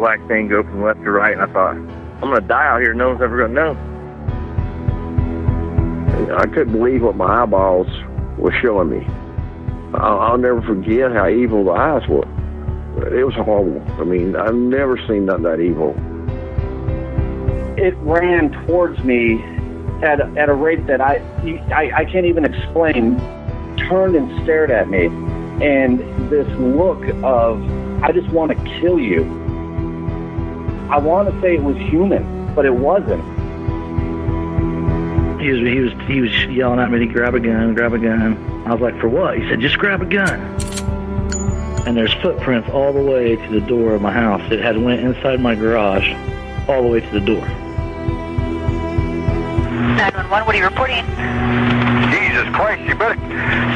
black thing go from left to right, and I thought, I'm gonna die out here. No one's ever gonna know. I couldn't believe what my eyeballs were showing me. I'll, I'll never forget how evil the eyes were. It was horrible. I mean, I've never seen nothing that evil. It ran towards me at, at a rate that I, I, I can't even explain, turned and stared at me. And this look of, I just want to kill you. I want to say it was human, but it wasn't. He was, he was, he was yelling at me to grab a gun, grab a gun. I was like, for what? He said, just grab a gun. And there's footprints all the way to the door of my house. It had went inside my garage, all the way to the door. 911, what are you reporting? Jesus Christ, you better.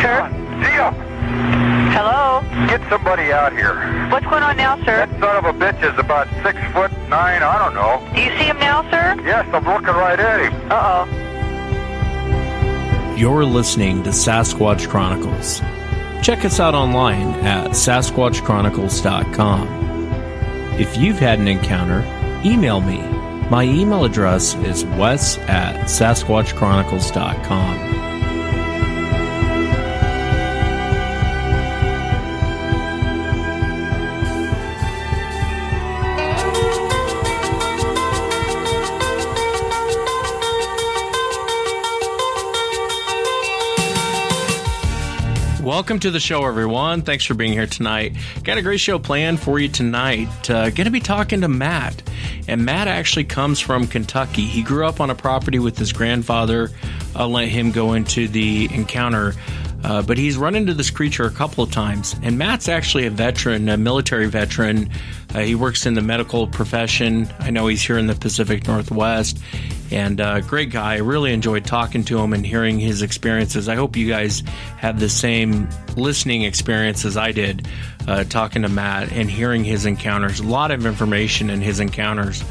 Sir? Zia, Hello? get somebody out here. What's going on now, sir? That son of a bitch is about six foot nine, I don't know. Do you see him now, sir? Yes, I'm looking right at him. Uh-oh. You're listening to Sasquatch Chronicles. Check us out online at SasquatchChronicles.com. If you've had an encounter, email me. My email address is wes at SasquatchChronicles.com. Welcome to the show, everyone. Thanks for being here tonight. Got a great show planned for you tonight. Uh, Going to be talking to Matt. And Matt actually comes from Kentucky. He grew up on a property with his grandfather. I'll let him go into the encounter. Uh, but he's run into this creature a couple of times. And Matt's actually a veteran, a military veteran. Uh, he works in the medical profession. I know he's here in the Pacific Northwest. And uh, great guy. I really enjoyed talking to him and hearing his experiences. I hope you guys have the same listening experience as I did uh, talking to Matt and hearing his encounters. A lot of information in his encounters.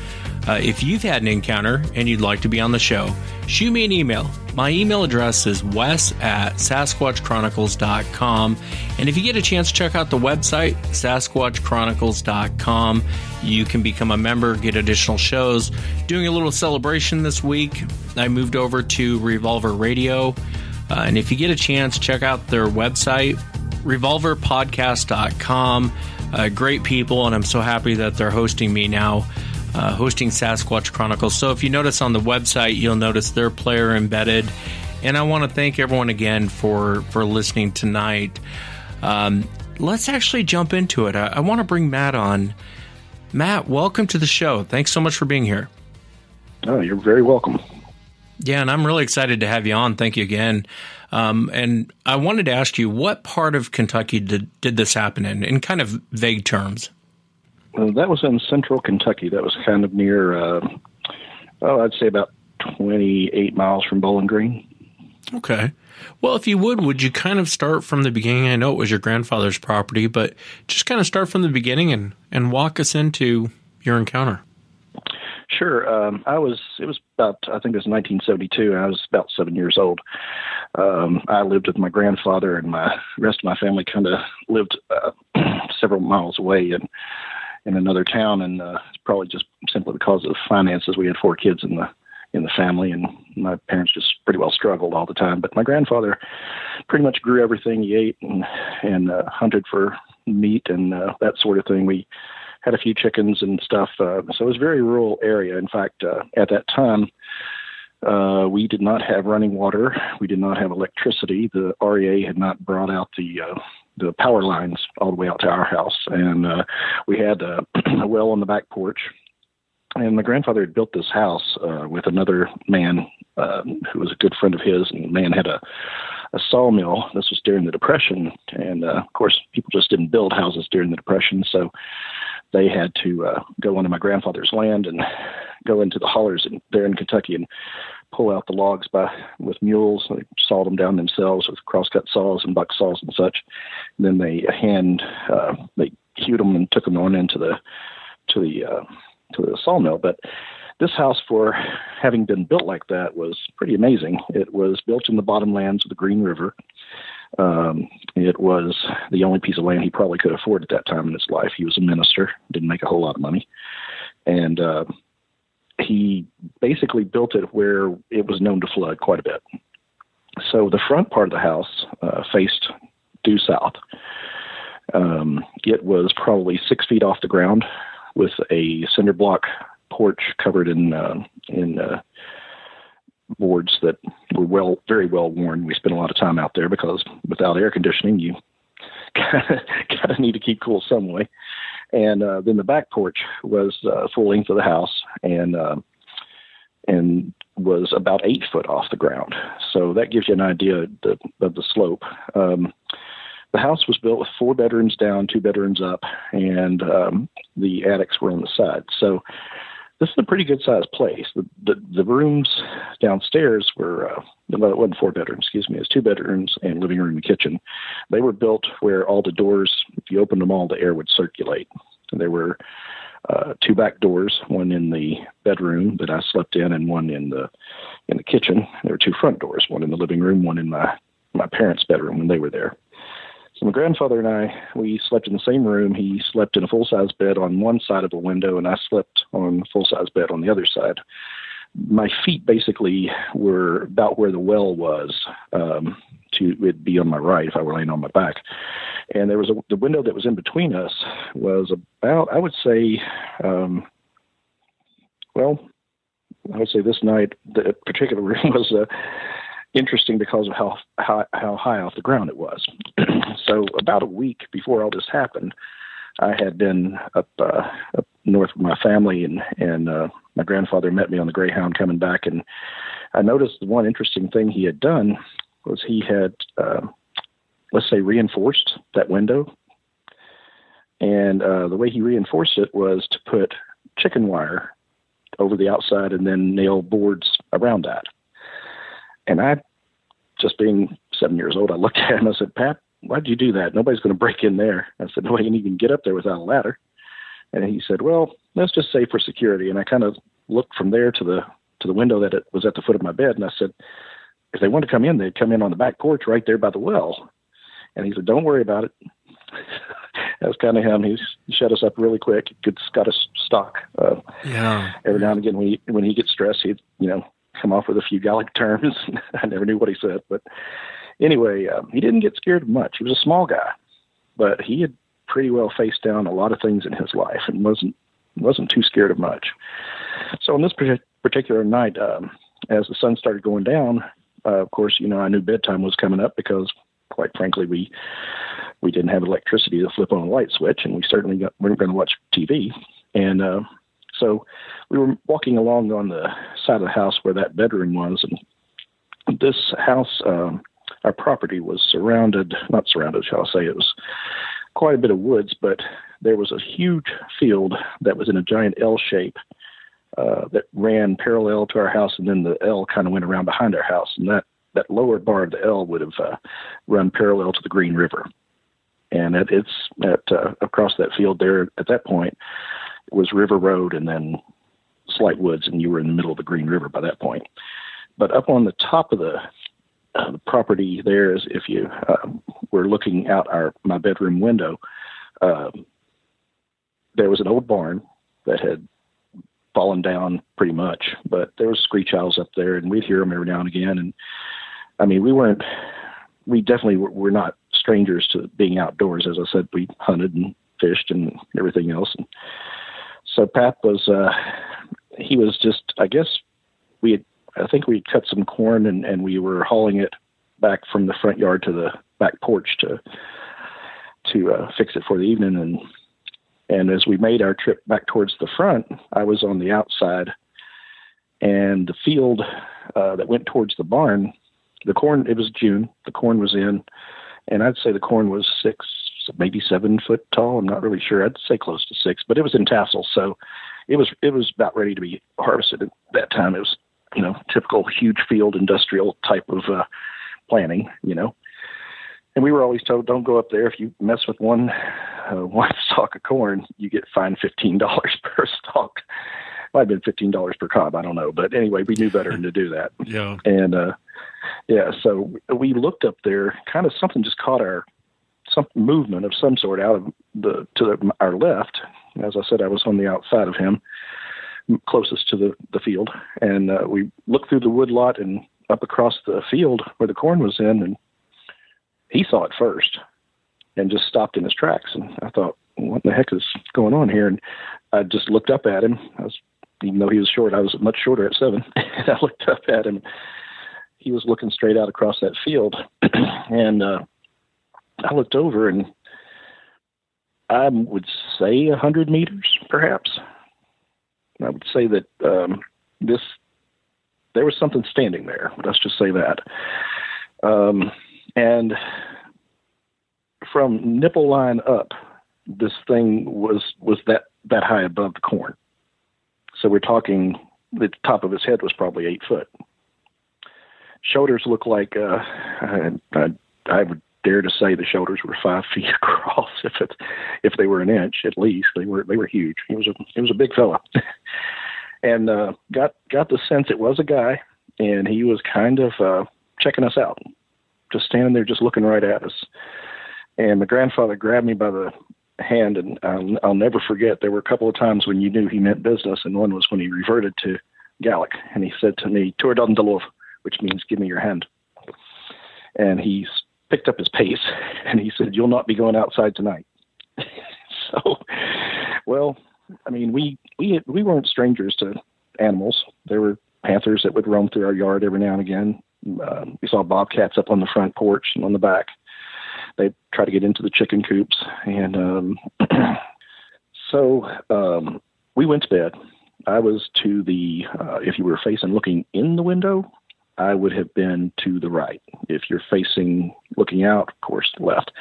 Uh, if you've had an encounter and you'd like to be on the show, shoot me an email. My email address is wes at sasquatchchronicles.com. And if you get a chance, check out the website, sasquatchchronicles.com. You can become a member, get additional shows. Doing a little celebration this week, I moved over to Revolver Radio. Uh, and if you get a chance, check out their website, revolverpodcast.com. Uh, great people, and I'm so happy that they're hosting me now uh, hosting Sasquatch Chronicles. So if you notice on the website, you'll notice their player embedded. And I want to thank everyone again for for listening tonight. Um, let's actually jump into it. I, I want to bring Matt on. Matt, welcome to the show. Thanks so much for being here. Oh, you're very welcome. Yeah, and I'm really excited to have you on. Thank you again. Um, and I wanted to ask you, what part of Kentucky did, did this happen in, in kind of vague terms? Well, that was in central Kentucky. That was kind of near, uh, oh, I'd say about 28 miles from Bowling Green. Okay. Well, if you would, would you kind of start from the beginning? I know it was your grandfather's property, but just kind of start from the beginning and, and walk us into your encounter. Sure. Um, I was, it was about, I think it was 1972. I was about seven years old. Um, I lived with my grandfather, and my rest of my family kind of lived uh, several miles away. And in another town, and uh, it's probably just simply because of finances. We had four kids in the in the family, and my parents just pretty well struggled all the time. But my grandfather pretty much grew everything he ate and and uh, hunted for meat and uh, that sort of thing. We had a few chickens and stuff, uh, so it was a very rural area. In fact, uh, at that time. Uh, we did not have running water. We did not have electricity. The REA had not brought out the uh, the power lines all the way out to our house, and uh, we had a, a well on the back porch. And my grandfather had built this house uh, with another man uh, who was a good friend of his, and the man had a a sawmill. This was during the Depression, and uh, of course, people just didn't build houses during the Depression, so they had to uh, go onto my grandfather's land and go into the hollers in, there in Kentucky. And pull out the logs by with mules. They sawed them down themselves with crosscut saws and buck saws and such. And then they hand uh, they hewed them and took them on into the to the uh, to the sawmill. But this house, for having been built like that, was pretty amazing. It was built in the bottomlands of the Green River. Um, it was the only piece of land he probably could afford at that time in his life. He was a minister, didn't make a whole lot of money, and uh, he basically built it where it was known to flood quite a bit. So the front part of the house uh, faced due south. Um, it was probably six feet off the ground, with a cinder block porch covered in uh, in uh, boards that were well, very well worn. We spent a lot of time out there because without air conditioning, you kind of need to keep cool some way. And uh, then the back porch was uh, full length of the house and uh, and was about eight foot off the ground. So that gives you an idea of the, of the slope. Um, the house was built with four bedrooms down, two bedrooms up, and um, the attics were on the side. So this is a pretty good sized place. The, the, the rooms downstairs were uh, well, it wasn't four bedrooms, excuse me. It's two bedrooms and living room and kitchen. They were built where all the doors, if you opened them all, the air would circulate. There were uh, two back doors, one in the bedroom that I slept in, and one in the in the kitchen. There were two front doors, one in the living room, one in my my parents' bedroom when they were there. So my grandfather and I, we slept in the same room. He slept in a full size bed on one side of the window, and I slept on a full size bed on the other side. My feet basically were about where the well was. Um, to it'd be on my right if I were laying on my back, and there was a the window that was in between us was about I would say, um, well, I would say this night the particular room was uh, interesting because of how how, how high off the ground it was. so about a week before all this happened, I had been up uh, up north with my family, and and uh, my grandfather met me on the Greyhound coming back, and I noticed the one interesting thing he had done was he had uh, let's say reinforced that window, and uh, the way he reinforced it was to put chicken wire over the outside and then nail boards around that. And I, just being seven years old, I looked at him. And I said, "Pap, why'd you do that? Nobody's going to break in there." I said, nobody can even get up there without a ladder." And he said, "Well, let's just say for security." And I kind of looked from there to the to the window that it was at the foot of my bed, and I said, "If they want to come in, they'd come in on the back porch right there by the well." And he said, "Don't worry about it." that was kind of him. He shut us up really quick. Good Scottish stock. Uh, yeah. Every now and again, when he when he gets stressed, he'd you know come off with a few Gaelic terms. I never knew what he said, but anyway, um, he didn't get scared much. He was a small guy, but he had pretty well faced down a lot of things in his life and wasn't wasn't too scared of much. So on this particular night, um, as the sun started going down, uh, of course, you know I knew bedtime was coming up because, quite frankly, we we didn't have electricity to flip on a light switch, and we certainly got, weren't going to watch TV. And uh, so we were walking along on the side of the house where that bedroom was, and this house, um, our property was surrounded, not surrounded, shall I say, it was quite a bit of woods, but there was a huge field that was in a giant L shape uh, that ran parallel to our house, and then the L kind of went around behind our house, and that that lower bar of the L would have uh, run parallel to the Green River, and it, it's at uh, across that field there at that point was River Road, and then Slight Woods, and you were in the middle of the Green River by that point. But up on the top of the, uh, the property there is if you uh, were looking out our my bedroom window, um, there was an old barn that had fallen down pretty much, but there was screech owls up there, and we'd hear them every now and again. And I mean, we weren't, we definitely were, were not strangers to being outdoors. As I said, we hunted and fished and everything else. And so Pap was, uh, he was just, I guess we had, I think we cut some corn and, and we were hauling it back from the front yard to the back porch to, to uh, fix it for the evening. And, and as we made our trip back towards the front, I was on the outside and the field uh, that went towards the barn, the corn, it was June, the corn was in, and I'd say the corn was six, maybe seven foot tall. I'm not really sure. I'd say close to six, but it was in tassels, so it was it was about ready to be harvested at that time. It was you know typical huge field industrial type of uh, planning, you know. And we were always told, don't go up there. If you mess with one uh, one stalk of corn, you get fined fifteen dollars per stalk. might have been fifteen dollars per cob. I don't know, but anyway, we knew better than to do that. Yeah. And uh, yeah, so we looked up there. Kind of something just caught our some movement of some sort out of the to the, our left. As I said, I was on the outside of him, closest to the the field, and uh, we looked through the wood lot and up across the field where the corn was in, and he saw it first, and just stopped in his tracks. And I thought, what the heck is going on here? And I just looked up at him. I was, even though he was short, I was much shorter at seven. and I looked up at him. He was looking straight out across that field, and uh, I looked over, and I would say a hundred meters, perhaps. I would say that um, this there was something standing there. Let's just say that. Um, and from nipple line up, this thing was was that that high above the corn. So we're talking the top of his head was probably eight foot. Shoulders look like uh, I, I, I would dare to say the shoulders were five feet across if it if they were an inch at least. They were they were huge. He was a he was a big fella. and uh got got the sense it was a guy and he was kind of uh checking us out. Just standing there just looking right at us. And my grandfather grabbed me by the hand and I'll, never forget there were a couple of times when you knew he meant business and one was when he reverted to Gaelic and he said to me, Tour love, which means give me your hand. And he picked up his pace and he said, You'll not be going outside tonight. so, well, I mean, we, we, we weren't strangers to animals. There were panthers that would roam through our yard every now and again. Um, we saw bobcats up on the front porch and on the back. They try to get into the chicken coops. And um, so um, we went to bed. I was to the, uh, if you were facing looking in the window, I would have been to the right. If you're facing, looking out, of course, left.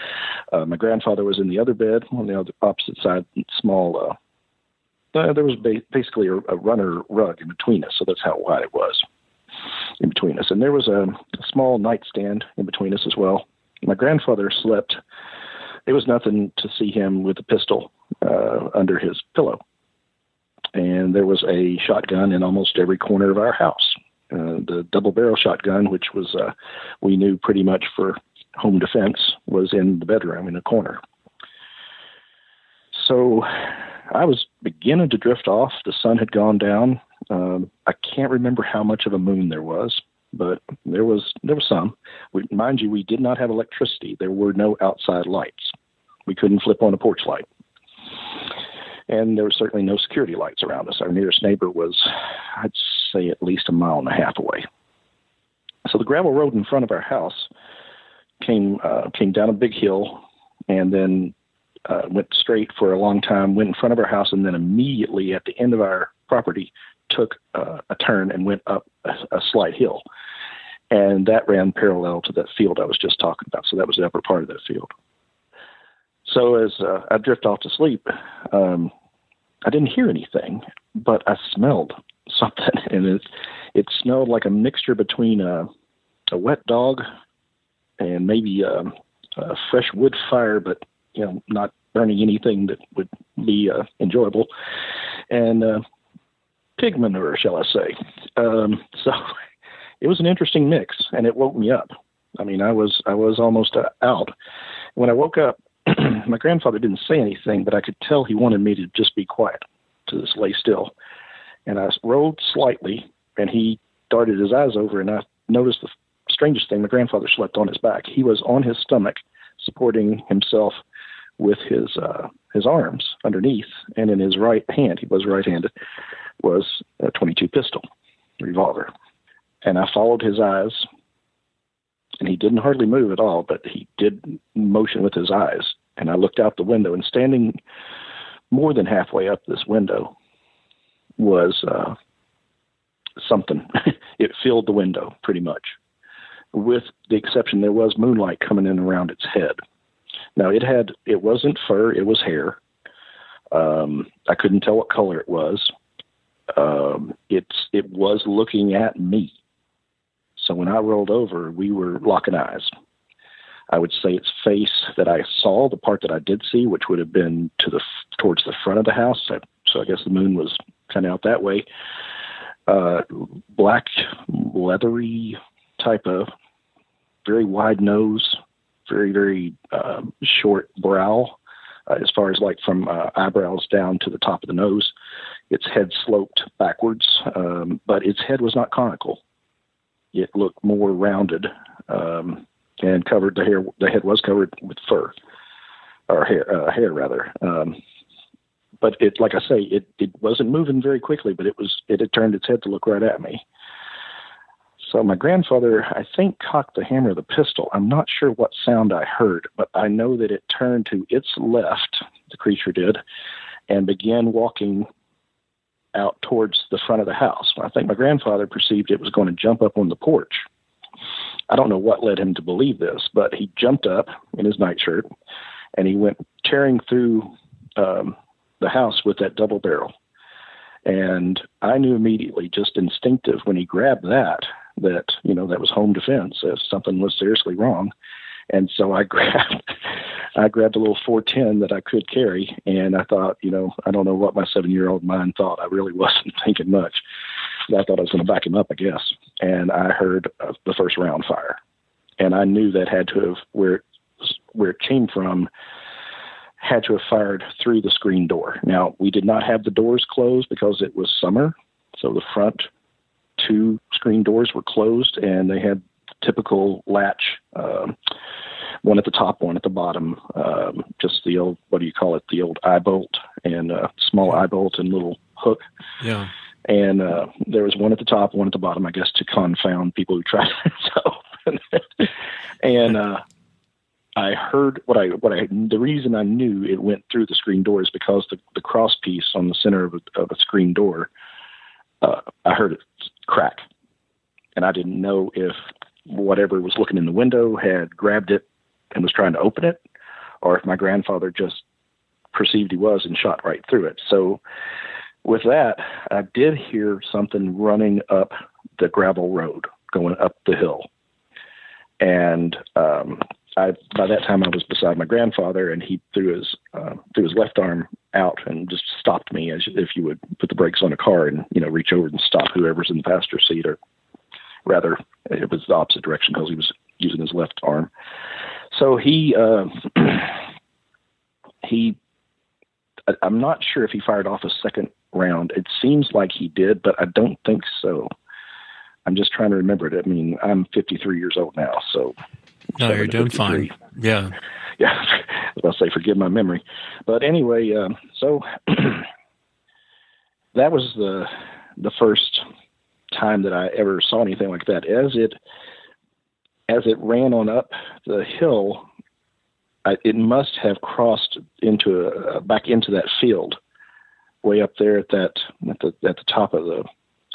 Uh, my grandfather was in the other bed on the other opposite side, small. Uh, uh, there was ba- basically a, a runner rug in between us, so that's how wide it was in between us. And there was a, a small nightstand in between us as well. My grandfather slept. It was nothing to see him with a pistol uh, under his pillow. And there was a shotgun in almost every corner of our house. Uh, the double barrel shotgun, which was uh, we knew pretty much for home defense, was in the bedroom in a corner. So I was beginning to drift off. The sun had gone down. Um, I can't remember how much of a moon there was, but there was there was some. We, mind you, we did not have electricity. There were no outside lights. We couldn't flip on a porch light and there were certainly no security lights around us. Our nearest neighbor was, I'd say, at least a mile and a half away. So the gravel road in front of our house came uh, came down a big hill, and then uh, went straight for a long time. Went in front of our house, and then immediately at the end of our property took uh, a turn and went up a, a slight hill, and that ran parallel to that field I was just talking about. So that was the upper part of that field. So as uh, I drift off to sleep, um, I didn't hear anything, but I smelled something, and it it smelled like a mixture between a a wet dog and maybe a, um, a fresh wood fire, but you know, not burning anything that would be uh, enjoyable, and uh, pig manure, shall I say? Um, so it was an interesting mix, and it woke me up. I mean, I was I was almost uh, out when I woke up. my grandfather didn't say anything, but I could tell he wanted me to just be quiet, to just lay still. And I rolled slightly, and he darted his eyes over, and I noticed the strangest thing. My grandfather slept on his back. He was on his stomach, supporting himself with his uh, his arms underneath, and in his right hand, he was right-handed, was a 22 pistol revolver. And I followed his eyes and he didn't hardly move at all, but he did motion with his eyes. And I looked out the window, and standing more than halfway up this window was uh, something. it filled the window pretty much, with the exception there was moonlight coming in around its head. Now it had it wasn't fur, it was hair. Um, I couldn't tell what color it was. Um, it's it was looking at me. So when I rolled over, we were locking eyes. I would say its face that I saw, the part that I did see, which would have been to the towards the front of the house, so I guess the moon was kind of out that way. Uh, black, leathery type of, very wide nose, very very um, short brow, uh, as far as like from uh, eyebrows down to the top of the nose. Its head sloped backwards, um, but its head was not conical. It looked more rounded um, and covered. The hair, the head was covered with fur or hair, uh, hair rather. Um, but it, like I say, it it wasn't moving very quickly, but it was it had turned its head to look right at me. So my grandfather, I think, cocked the hammer of the pistol. I'm not sure what sound I heard, but I know that it turned to its left, the creature did, and began walking out towards the front of the house. I think my grandfather perceived it was going to jump up on the porch. I don't know what led him to believe this, but he jumped up in his nightshirt and he went tearing through um, the house with that double barrel. And I knew immediately, just instinctive, when he grabbed that, that you know that was home defense if something was seriously wrong. And so I grabbed, I grabbed a little 410 that I could carry, and I thought, you know, I don't know what my seven-year-old mind thought. I really wasn't thinking much. I thought I was going to back him up, I guess. And I heard uh, the first round fire, and I knew that had to have where it, where it came from had to have fired through the screen door. Now, we did not have the doors closed because it was summer, so the front two screen doors were closed and they had typical latch, um, one at the top, one at the bottom, um, just the old, what do you call it, the old eye bolt and uh, small eye bolt and little hook. Yeah. And uh, there was one at the top, one at the bottom, I guess, to confound people who tried to open it. and uh, I heard what I what I the reason I knew it went through the screen door is because the the cross piece on the center of a, of a screen door, uh, I heard it crack, and I didn't know if whatever was looking in the window had grabbed it and was trying to open it, or if my grandfather just perceived he was and shot right through it. So with that, I did hear something running up the gravel road going up the hill. And um, I by that time I was beside my grandfather, and he threw his uh, threw his left arm out and just stopped me as if you would put the brakes on a car and you know reach over and stop whoever's in the passenger seat, or rather, it was the opposite direction because he was using his left arm. So he uh, he I'm not sure if he fired off a second round. It seems like he did, but I don't think so. I'm just trying to remember it. I mean, I'm 53 years old now, so no, you're doing fine. Yeah. Yeah. I'll say forgive my memory. But anyway, uh, so that was the the first time that I ever saw anything like that. As it as it ran on up the hill, I, it must have crossed into a, back into that field, way up there at that at the at the top of the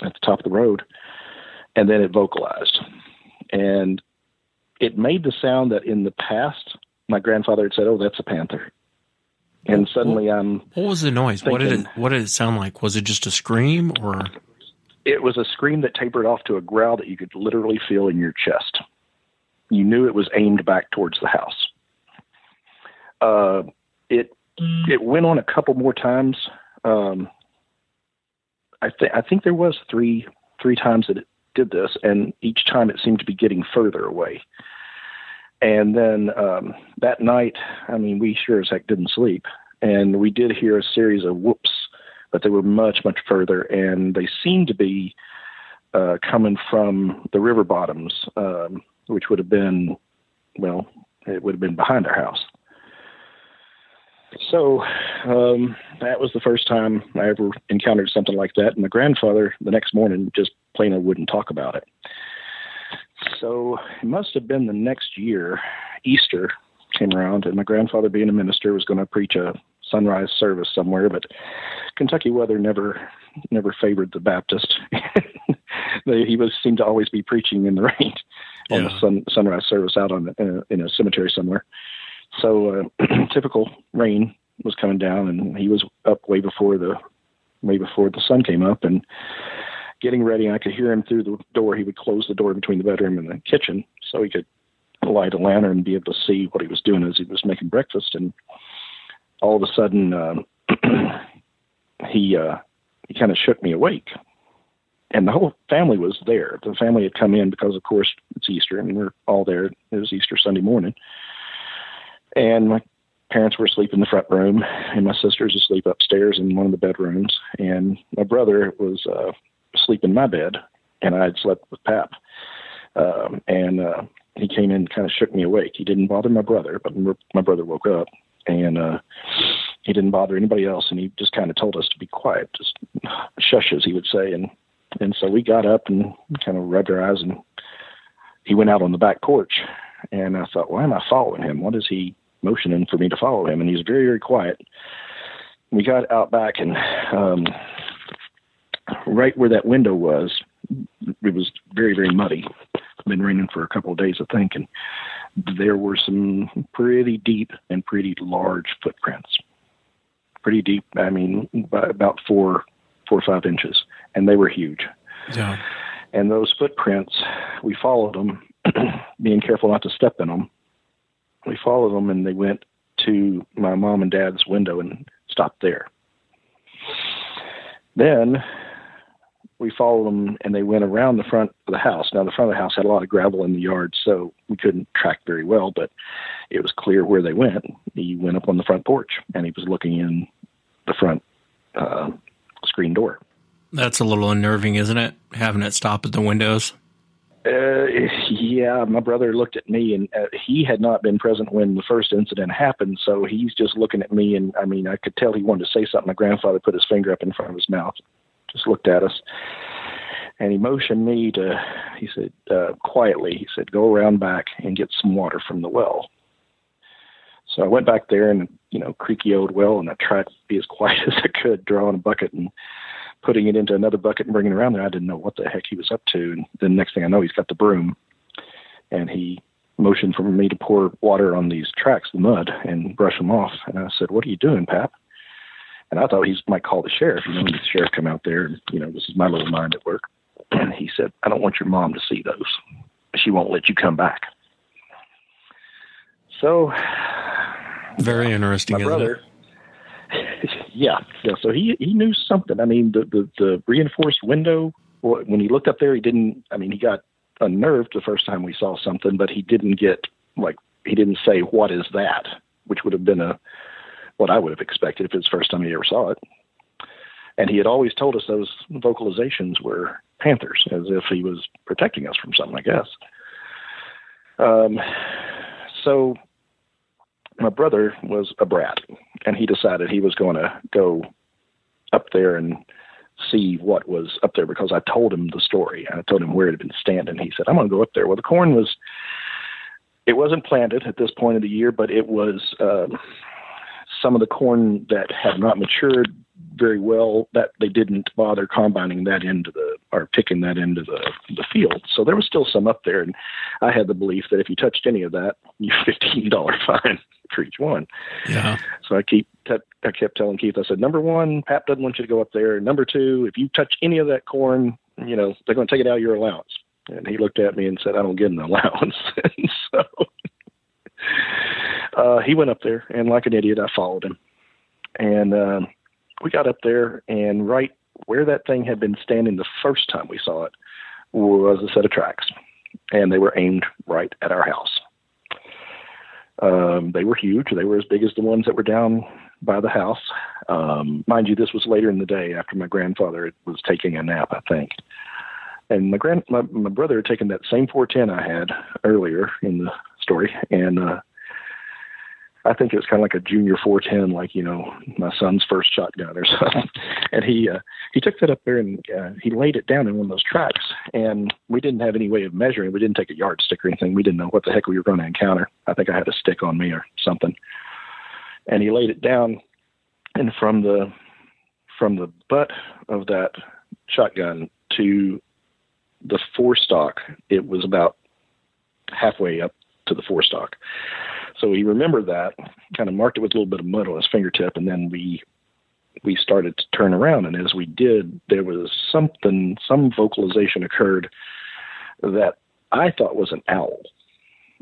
at the top of the road, and then it vocalized, and it made the sound that in the past my grandfather had said, "Oh, that's a panther," and suddenly I'm. What was the noise? Thinking, what did it What did it sound like? Was it just a scream or? It was a scream that tapered off to a growl that you could literally feel in your chest. You knew it was aimed back towards the house. Uh, it it went on a couple more times. Um, I think I think there was three three times that it did this, and each time it seemed to be getting further away. And then um, that night, I mean, we sure as heck didn't sleep, and we did hear a series of whoops, but they were much much further, and they seemed to be uh, coming from the river bottoms, um, which would have been, well, it would have been behind our house. So um, that was the first time I ever encountered something like that. And my grandfather, the next morning, just plain old wouldn't talk about it. So it must have been the next year, Easter came around, and my grandfather, being a minister, was going to preach a sunrise service somewhere, but Kentucky weather never never favored the Baptist. he was seemed to always be preaching in the rain on yeah. the sun, sunrise service out on in a, in a cemetery somewhere. So uh, typical rain was coming down, and he was up way before the way before the sun came up, and getting ready. I could hear him through the door. He would close the door between the bedroom and the kitchen, so he could light a lantern and be able to see what he was doing as he was making breakfast. And all of a sudden, uh, he uh, he kind of shook me awake, and the whole family was there. The family had come in because, of course, it's Easter, and we're all there. It was Easter Sunday morning, and my parents were asleep in the front room, and my sister's asleep upstairs in one of the bedrooms, and my brother was uh, asleep in my bed, and I had slept with Pap, um, and uh, he came in and kind of shook me awake. He didn't bother my brother, but my brother woke up, and uh, he didn't bother anybody else, and he just kind of told us to be quiet, just shush, as he would say, and and so we got up and kind of rubbed our eyes, and he went out on the back porch, and I thought, why am I following him? What is he motioning for me to follow him? And he's very very quiet. We got out back, and um, right where that window was, it was very very muddy. Been raining for a couple of days, I think, and there were some pretty deep and pretty large footprints. Pretty deep. I mean, by about four, four or five inches, and they were huge. Yeah. And those footprints, we followed them, being careful not to step in them. We followed them, and they went to my mom and dad's window and stopped there. Then we followed them and they went around the front of the house. Now, the front of the house had a lot of gravel in the yard, so we couldn't track very well, but it was clear where they went. He went up on the front porch and he was looking in the front uh, screen door. That's a little unnerving, isn't it? Having it stop at the windows. Uh, yeah, my brother looked at me, and uh, he had not been present when the first incident happened. So he's just looking at me, and I mean, I could tell he wanted to say something. My grandfather put his finger up in front of his mouth, just looked at us, and he motioned me to. He said uh, quietly, he said, "Go around back and get some water from the well." So I went back there, and you know, creaky old well, and I tried to be as quiet as I could, drawing a bucket and putting it into another bucket and bringing it around there. I didn't know what the heck he was up to. And then next thing I know, he's got the broom, and he motioned for me to pour water on these tracks, the mud, and brush them off. And I said, "What are you doing, Pap?" And I thought he might call the sheriff. You know, when the sheriff come out there, and you know, this is my little mind at work. And he said, "I don't want your mom to see those. She won't let you come back." So, very interesting. My brother, yeah, yeah. So he he knew something. I mean, the, the the reinforced window. When he looked up there, he didn't. I mean, he got unnerved the first time we saw something, but he didn't get like he didn't say what is that, which would have been a what I would have expected if it was the first time he ever saw it. And he had always told us those vocalizations were panthers, as if he was protecting us from something, I guess. Um, so my brother was a brat, and he decided he was going to go up there and see what was up there because I told him the story. And I told him where it had been standing. He said, "I'm going to go up there." Well, the corn was. It wasn't planted at this point of the year, but it was uh, some of the corn that had not matured very well that they didn't bother combining that into the or picking that into the the field. So there was still some up there, and I had the belief that if you touched any of that, you fifteen dollar fine for each one. Yeah. So I keep I kept telling Keith, I said, number one, Pap doesn't want you to go up there. Number two, if you touch any of that corn, you know they're going to take it out of your allowance. And he looked at me and said, I don't get an allowance. and so uh, he went up there, and like an idiot, I followed him. And um, we got up there, and right where that thing had been standing the first time we saw it was a set of tracks, and they were aimed right at our house. Um, they were huge. They were as big as the ones that were down by the house. Um, mind you, this was later in the day after my grandfather was taking a nap, I think. And my grand, my, my brother had taken that same 410 I had earlier in the story, and uh, I think it was kind of like a junior 410, like you know my son's first shotgun or something. and he uh, he took that up there and uh, he laid it down in one of those tracks. And we didn't have any way of measuring. We didn't take a yardstick or anything. We didn't know what the heck we were going to encounter. I think I had a stick on me or something. And he laid it down, and from the from the butt of that shotgun to the forestock, it was about halfway up to the forestock. So he remembered that, kind of marked it with a little bit of mud on his fingertip, and then we we started to turn around. And as we did, there was something, some vocalization occurred that I thought was an owl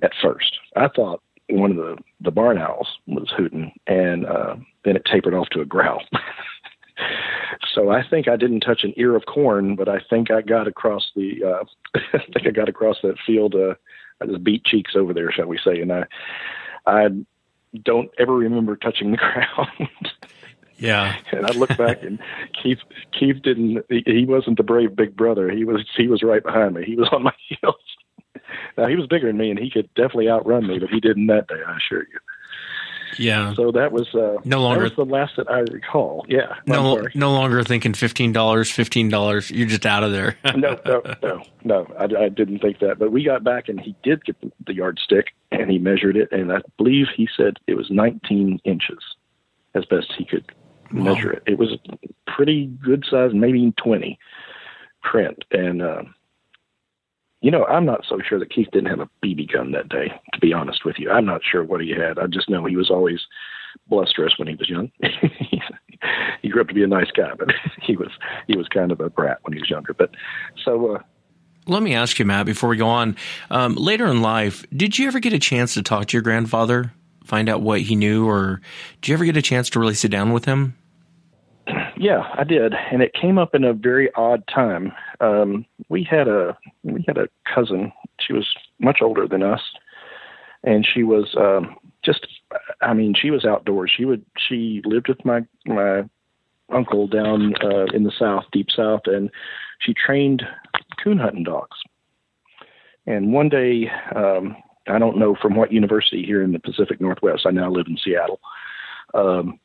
at first. I thought one of the the barn owls was hooting, and uh, then it tapered off to a growl. so I think I didn't touch an ear of corn, but I think I got across the. Uh, I think I got across that field. Uh, I just beat cheeks over there, shall we say? And I, I don't ever remember touching the ground. Yeah. and I look back and Keith Keith didn't he, he wasn't the brave big brother. He was he was right behind me. He was on my heels. Now he was bigger than me and he could definitely outrun me, but he didn't that day, I assure you. Yeah. So that was uh No longer- that was the last that I recall. Yeah. No, no longer thinking fifteen dollars, fifteen dollars. You're just out of there. no, no, no, no. I, I didn't think that. But we got back and he did get the, the yardstick and he measured it. And I believe he said it was 19 inches as best he could measure it. It was a pretty good size, maybe 20 print. And, uh, you know, I'm not so sure that Keith didn't have a BB gun that day, to be honest with you. I'm not sure what he had. I just know he was always blusterous when he was young. he grew up to be a nice guy, but he was he was kind of a brat when he was younger. But so uh, Let me ask you, Matt, before we go on. Um, later in life, did you ever get a chance to talk to your grandfather, find out what he knew, or did you ever get a chance to really sit down with him? Yeah, I did, and it came up in a very odd time. Um, we had a we had a cousin. She was much older than us, and she was um, just. I mean, she was outdoors. She would she lived with my my uncle down uh, in the south, deep south, and she trained coon hunting dogs. And one day, um, I don't know from what university here in the Pacific Northwest. I now live in Seattle. Um,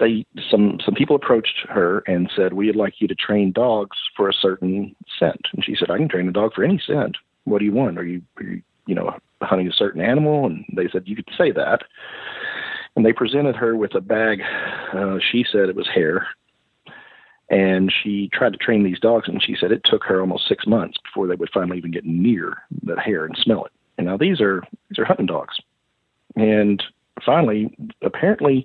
they some some people approached her and said we'd like you to train dogs for a certain scent. And she said i can train a dog for any scent. What do you want? Are you, are you you know hunting a certain animal? And they said you could say that. And they presented her with a bag uh, she said it was hair. And she tried to train these dogs and she said it took her almost six months before they would finally even get near that hair and smell it. And now these are these are hunting dogs. And finally apparently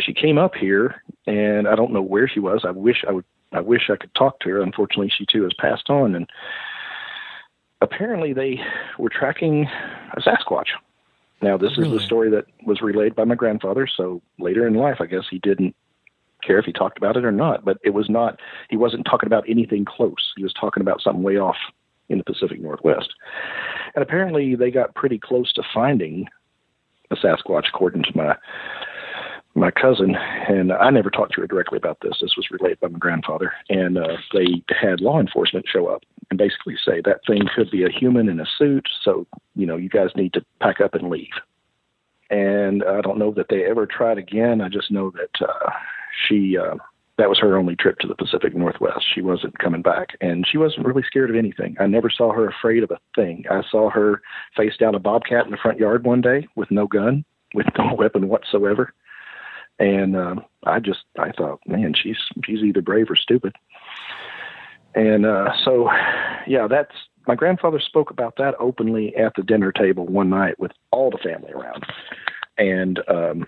she came up here and I don't know where she was. I wish I would I wish I could talk to her. Unfortunately she too has passed on and apparently they were tracking a Sasquatch. Now this is the story that was relayed by my grandfather, so later in life I guess he didn't care if he talked about it or not, but it was not he wasn't talking about anything close. He was talking about something way off in the Pacific Northwest. And apparently they got pretty close to finding a Sasquatch according to my my cousin, and I never talked to her directly about this. This was relayed by my grandfather, and uh, they had law enforcement show up and basically say that thing could be a human in a suit, so you know you guys need to pack up and leave. And I don't know that they ever tried again. I just know that uh, she uh, that was her only trip to the Pacific Northwest. She wasn't coming back, and she wasn't really scared of anything. I never saw her afraid of a thing. I saw her face down a bobcat in the front yard one day with no gun, with no weapon whatsoever and um, I just I thought, man, she's she's either brave or stupid. And uh, so, yeah, that's my grandfather spoke about that openly at the dinner table one night with all the family around, and um,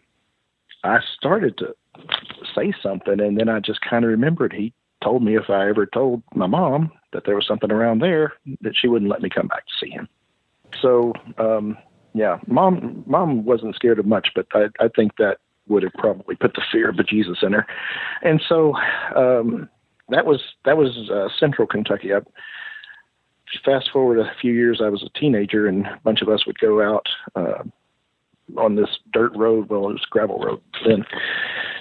I started to say something, and then I just kind of remembered he told me if I ever told my mom that there was something around there that she wouldn't let me come back to see him. So, um, yeah, mom mom wasn't scared of much, but I, I think that would have probably put the fear of Jesus in her. And so um, that was that was uh, Central Kentucky. I, fast forward a few years, I was a teenager, and a bunch of us would go out uh, on this dirt road. Well, it was gravel road then,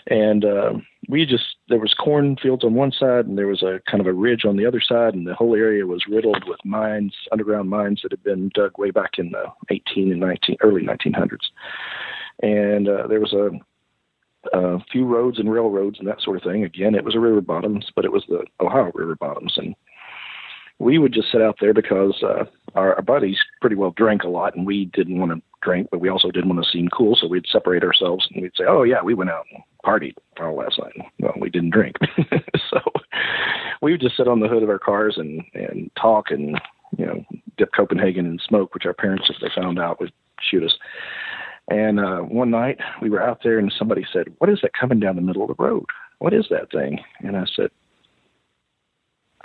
and uh, we just there was cornfields on one side, and there was a kind of a ridge on the other side, and the whole area was riddled with mines, underground mines that had been dug way back in the 18 and 19 early 1900s. And uh, there was a a few roads and railroads and that sort of thing. Again, it was a river bottoms, but it was the Ohio river bottoms, and we would just sit out there because uh, our, our buddies pretty well drank a lot, and we didn't want to drink, but we also didn't want to seem cool, so we'd separate ourselves and we'd say, "Oh yeah, we went out and partied all last night." Well, we didn't drink, so we would just sit on the hood of our cars and and talk and you know dip Copenhagen in smoke, which our parents, if they found out, would shoot us. And uh, one night we were out there and somebody said, What is that coming down the middle of the road? What is that thing? And I said,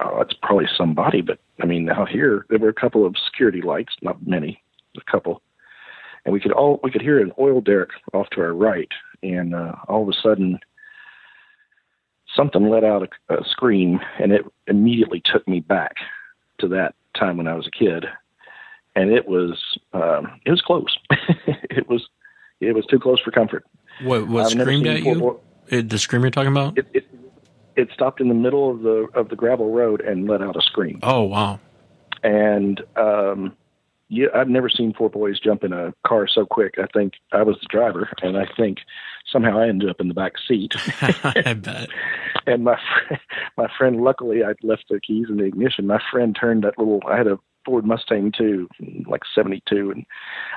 Oh, it's probably somebody, but I mean, out here there were a couple of security lights, not many, a couple. And we could all we could hear an oil derrick off to our right, and uh, all of a sudden something let out a, a scream, and it immediately took me back to that time when I was a kid, and it was um, it was close. it was it was too close for comfort. What what I've screamed at you? Uh, the scream you're talking about? It, it it stopped in the middle of the of the gravel road and let out a scream. oh wow. And um, yeah, I've never seen four boys jump in a car so quick. I think I was the driver, and I think somehow I ended up in the back seat. I bet. and my my friend, luckily, I'd left the keys in the ignition. My friend turned that little. I had a Ford Mustang too, like '72, and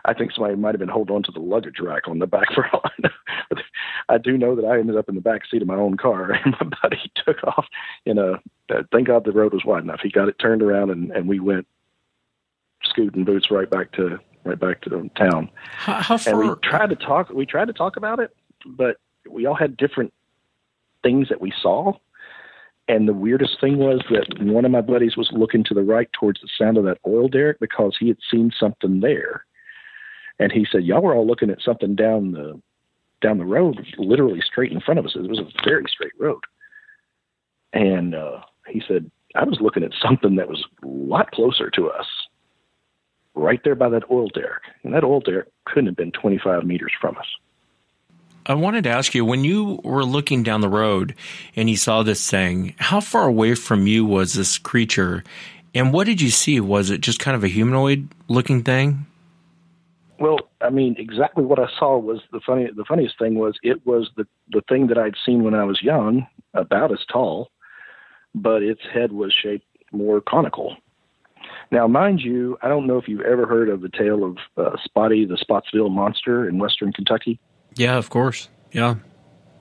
I think somebody might have been holding on to the luggage rack on the back for all I know. I do know that I ended up in the back seat of my own car, and my buddy took off in a. Uh, thank God the road was wide enough. He got it turned around, and and we went scooting boots right back to right back to the town. How, how And we tried to talk. We tried to talk about it, but we all had different things that we saw. And the weirdest thing was that one of my buddies was looking to the right towards the sound of that oil derrick because he had seen something there. And he said, "Y'all were all looking at something down the down the road, literally straight in front of us. It was a very straight road." And uh, he said, "I was looking at something that was a lot closer to us, right there by that oil derrick. And that oil derrick couldn't have been 25 meters from us." I wanted to ask you when you were looking down the road and you saw this thing, how far away from you was this creature? And what did you see? Was it just kind of a humanoid looking thing? Well, I mean, exactly what I saw was the funny. The funniest thing was it was the the thing that I'd seen when I was young, about as tall, but its head was shaped more conical. Now, mind you, I don't know if you've ever heard of the tale of uh, Spotty the Spottsville monster in western Kentucky. Yeah, of course. Yeah.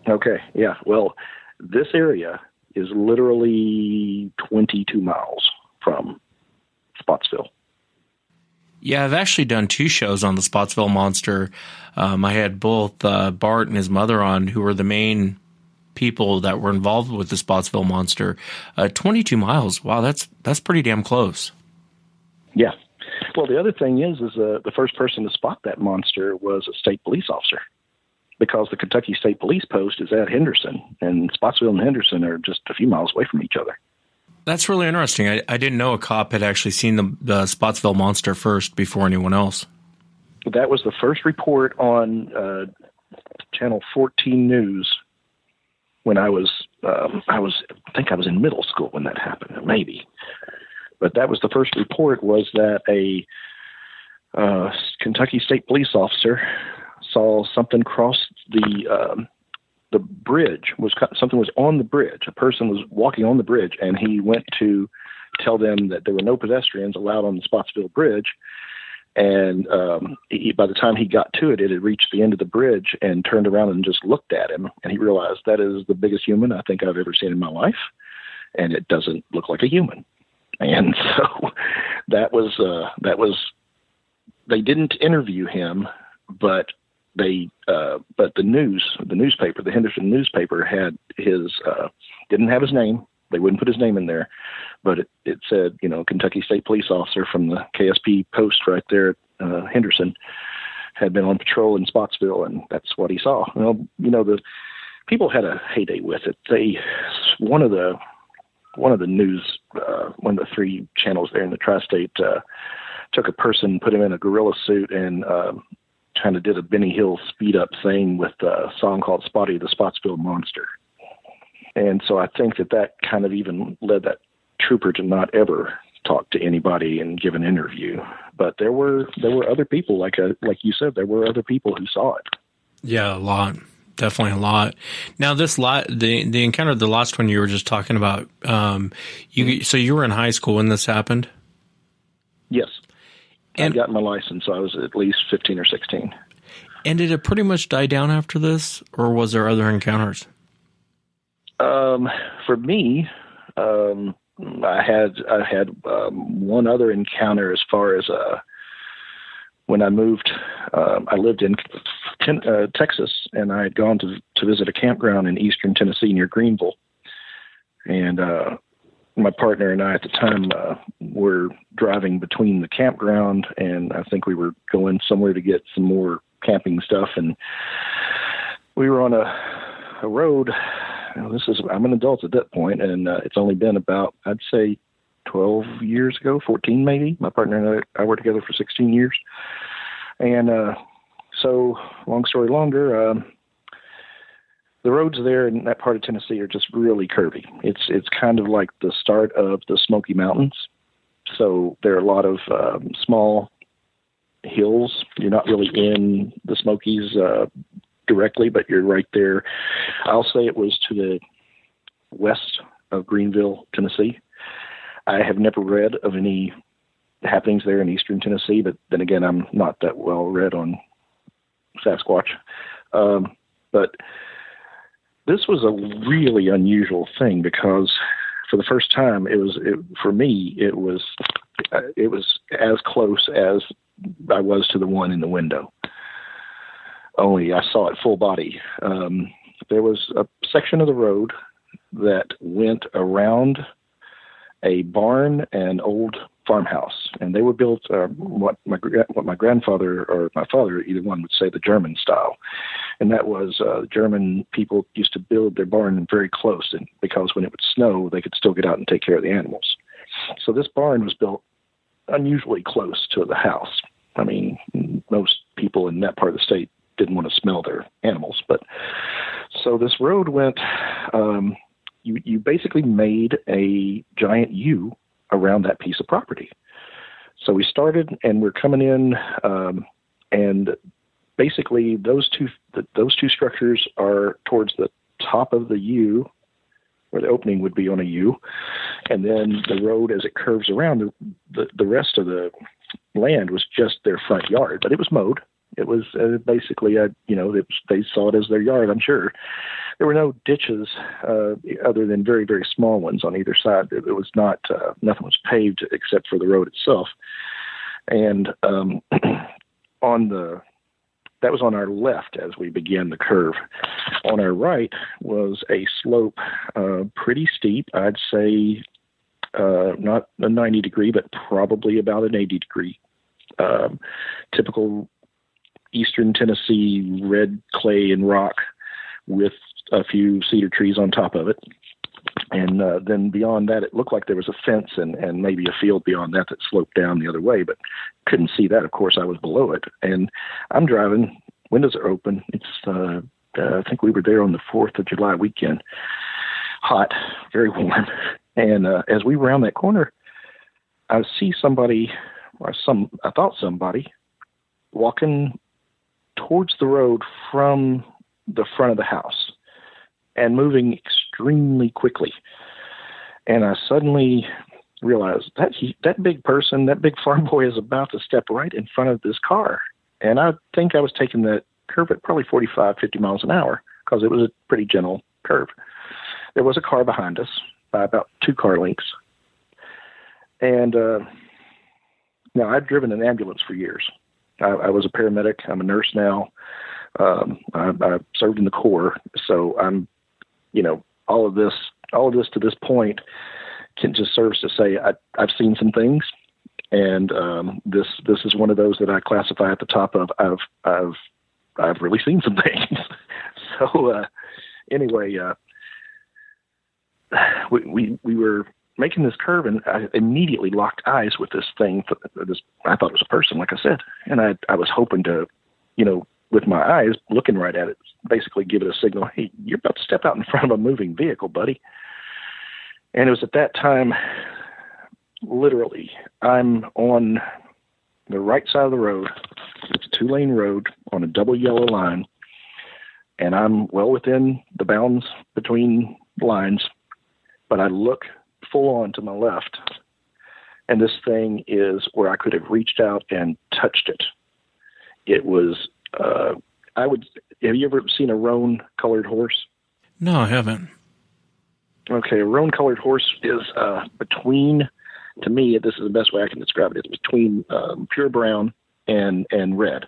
Okay, yeah. Well, this area is literally 22 miles from Spottsville. Yeah, I've actually done two shows on the Spottsville Monster. Um, I had both uh, Bart and his mother on, who were the main people that were involved with the Spottsville Monster. Uh, 22 miles. Wow, that's that's pretty damn close. Yeah. Well, the other thing is, is uh, the first person to spot that monster was a state police officer, because the Kentucky State Police Post is at Henderson, and Spottsville and Henderson are just a few miles away from each other. That's really interesting. I, I didn't know a cop had actually seen the, the Spottsville Monster first before anyone else. That was the first report on uh, Channel 14 News when I was, um, I was, I think I was in middle school when that happened, maybe. But that was the first report was that a uh, Kentucky State Police officer saw something cross the um, the bridge was something was on the bridge. A person was walking on the bridge, and he went to tell them that there were no pedestrians allowed on the Spottsville Bridge. And um, he, by the time he got to it, it had reached the end of the bridge and turned around and just looked at him. And he realized that is the biggest human I think I've ever seen in my life, and it doesn't look like a human. And so that was uh, that was they didn't interview him, but they uh, but the news the newspaper the Henderson newspaper had his uh, didn't have his name. They wouldn't put his name in there. But it, it said you know Kentucky State Police officer from the KSP post right there at uh, Henderson had been on patrol in Spottsville and that's what he saw. Well you know the people had a heyday with it. They one of the one of the news uh, one of the three channels there in the tri-state uh, took a person put him in a gorilla suit and um, kind of did a Benny Hill speed up thing with a song called Spotty the Spottsville Monster. And so I think that that kind of even led that trooper to not ever talk to anybody and give an interview. But there were there were other people like a, like you said there were other people who saw it. Yeah, a lot. Definitely a lot. Now, this lot, the the encounter, the last one you were just talking about. Um, you so you were in high school when this happened. Yes. And- I got my license, so I was at least 15 or 16. And did it pretty much die down after this, or was there other encounters? Um, for me, um, I had I had um, one other encounter as far as uh, when I moved. Um, I lived in uh, Texas, and I had gone to to visit a campground in eastern Tennessee near Greeneville, and uh, my partner and I at the time uh, were driving between the campground, and I think we were going somewhere to get some more camping stuff, and we were on a, a road this is I'm an adult at that point, and uh, it's only been about I'd say 12 years ago, 14 maybe. My partner and I, I were together for 16 years, and uh, so long story longer. Um, the roads there in that part of Tennessee are just really curvy. It's it's kind of like the start of the Smoky Mountains. So there are a lot of um, small hills. You're not really in the Smokies uh, directly, but you're right there. I'll say it was to the west of Greeneville, Tennessee. I have never read of any happenings there in eastern Tennessee, but then again, I'm not that well read on Sasquatch. Um, but this was a really unusual thing because for the first time, it was it, for me. It was uh, it was as close as I was to the one in the window. Only I saw it full body. Um, there was a section of the road that went around a barn and old farmhouse, and they were built uh, what my what my grandfather or my father, either one, would say the German style, and that was uh, German people used to build their barn very close, and because when it would snow, they could still get out and take care of the animals. So this barn was built unusually close to the house. I mean, most people in that part of the state didn't want to smell their animals, but so this road went. Um, you you basically made a giant U around that piece of property. So we started, and we're coming in, um, and basically those two the, those two structures are towards the top of the U, where the opening would be on a U, and then the road as it curves around the the, the rest of the land was just their front yard, but it was mowed. It was uh, basically a you know it they saw it as their yard. I'm sure there were no ditches uh, other than very very small ones on either side. It, it was not uh, nothing was paved except for the road itself, and um, on the that was on our left as we began the curve. On our right was a slope, uh, pretty steep. I'd say uh, not a 90 degree, but probably about an 80 degree. Um, typical eastern Tennessee red clay and rock with a few cedar trees on top of it. And uh, then beyond that, it looked like there was a fence and, and maybe a field beyond that that sloped down the other way, but couldn't see that. Of course, I was below it. And I'm driving, windows are open. It's, uh, uh, I think we were there on the 4th of July weekend. Hot, very warm. And uh, as we round that corner, I see somebody, or some, I thought somebody, walking towards the road from the front of the house and moving extremely quickly. And I suddenly realized that he, that big person, that big farm boy, is about to step right in front of this car. And I think I was taking that curve at probably 45, 50 miles an hour because it was a pretty gentle curve. There was a car behind us by about two car lengths. And uh, now I've driven an ambulance for years. I, I was a paramedic. I'm a nurse now. Um, I, I served in the Corps, so I'm, you know, all of this, all of this to this point, can just serves to say I, I've seen some things, and um, this this is one of those that I classify at the top of I've I've I've really seen some things. so uh, anyway, uh, we, we we were making this curve, and I immediately locked eyes with this thing. This I thought it was a person, like I said, and I I was hoping to, you know, with my eyes looking right at it, basically give it a signal. Hey, you're about to step out in front of a moving vehicle, buddy. And it was at that time, literally, I'm on the right side of the road. It's a two lane road on a double yellow line. And I'm well within the bounds between lines, but I look full on to my left. And this thing is where I could have reached out and touched it. It was, uh, I would, have you ever seen a roan colored horse? No, I haven't. Okay, a roan colored horse is uh, between, to me, this is the best way I can describe it. It's between um, pure brown and and red,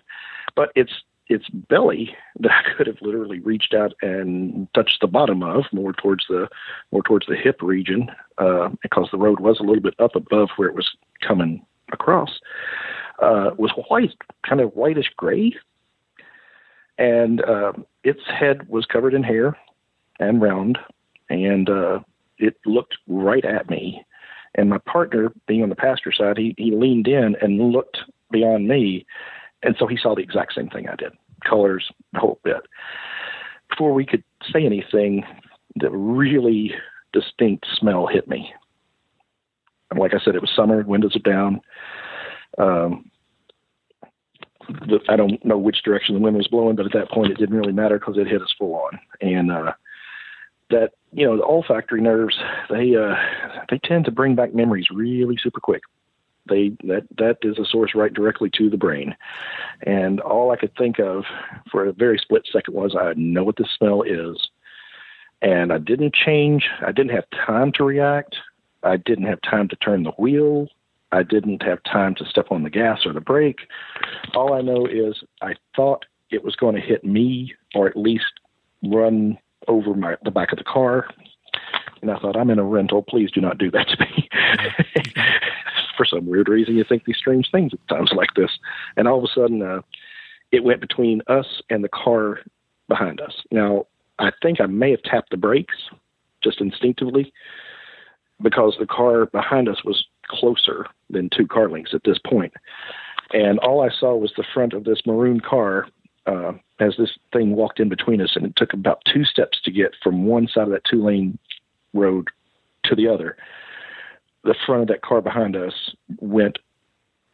but it's its belly that I could have literally reached out and touched the bottom of, more towards the more towards the hip region, uh, because the road was a little bit up above where it was coming across. Uh, was white, kind of whitish gray, and uh, its head was covered in hair and round, and uh, it looked right at me. And my partner, being on the passenger side, he he leaned in and looked beyond me, and so he saw the exact same thing I did, colors, the whole bit. Before we could say anything, the really distinct smell hit me. And like I said, it was summer, windows are down. Um, the, I don't know which direction the wind was blowing, but at that point it didn't really matter because it hit us full on. And uh, that you know the olfactory nerves they uh, they tend to bring back memories really super quick. They that that is a source right directly to the brain. And all I could think of for a very split second was I know what this smell is. And I didn't change. I didn't have time to react. I didn't have time to turn the wheel. I didn't have time to step on the gas or the brake. All I know is I thought it was going to hit me or at least run over my the back of the car. And I thought, I'm in a rental. Please do not do that to me. For some weird reason, you think these strange things at times like this. And all of a sudden, uh, it went between us and the car behind us. Now, I think I may have tapped the brakes just instinctively because the car behind us was closer than two car lengths at this point. And all I saw was the front of this maroon car uh, as this thing walked in between us, and it took about two steps to get from one side of that two lane road to the other. The front of that car behind us went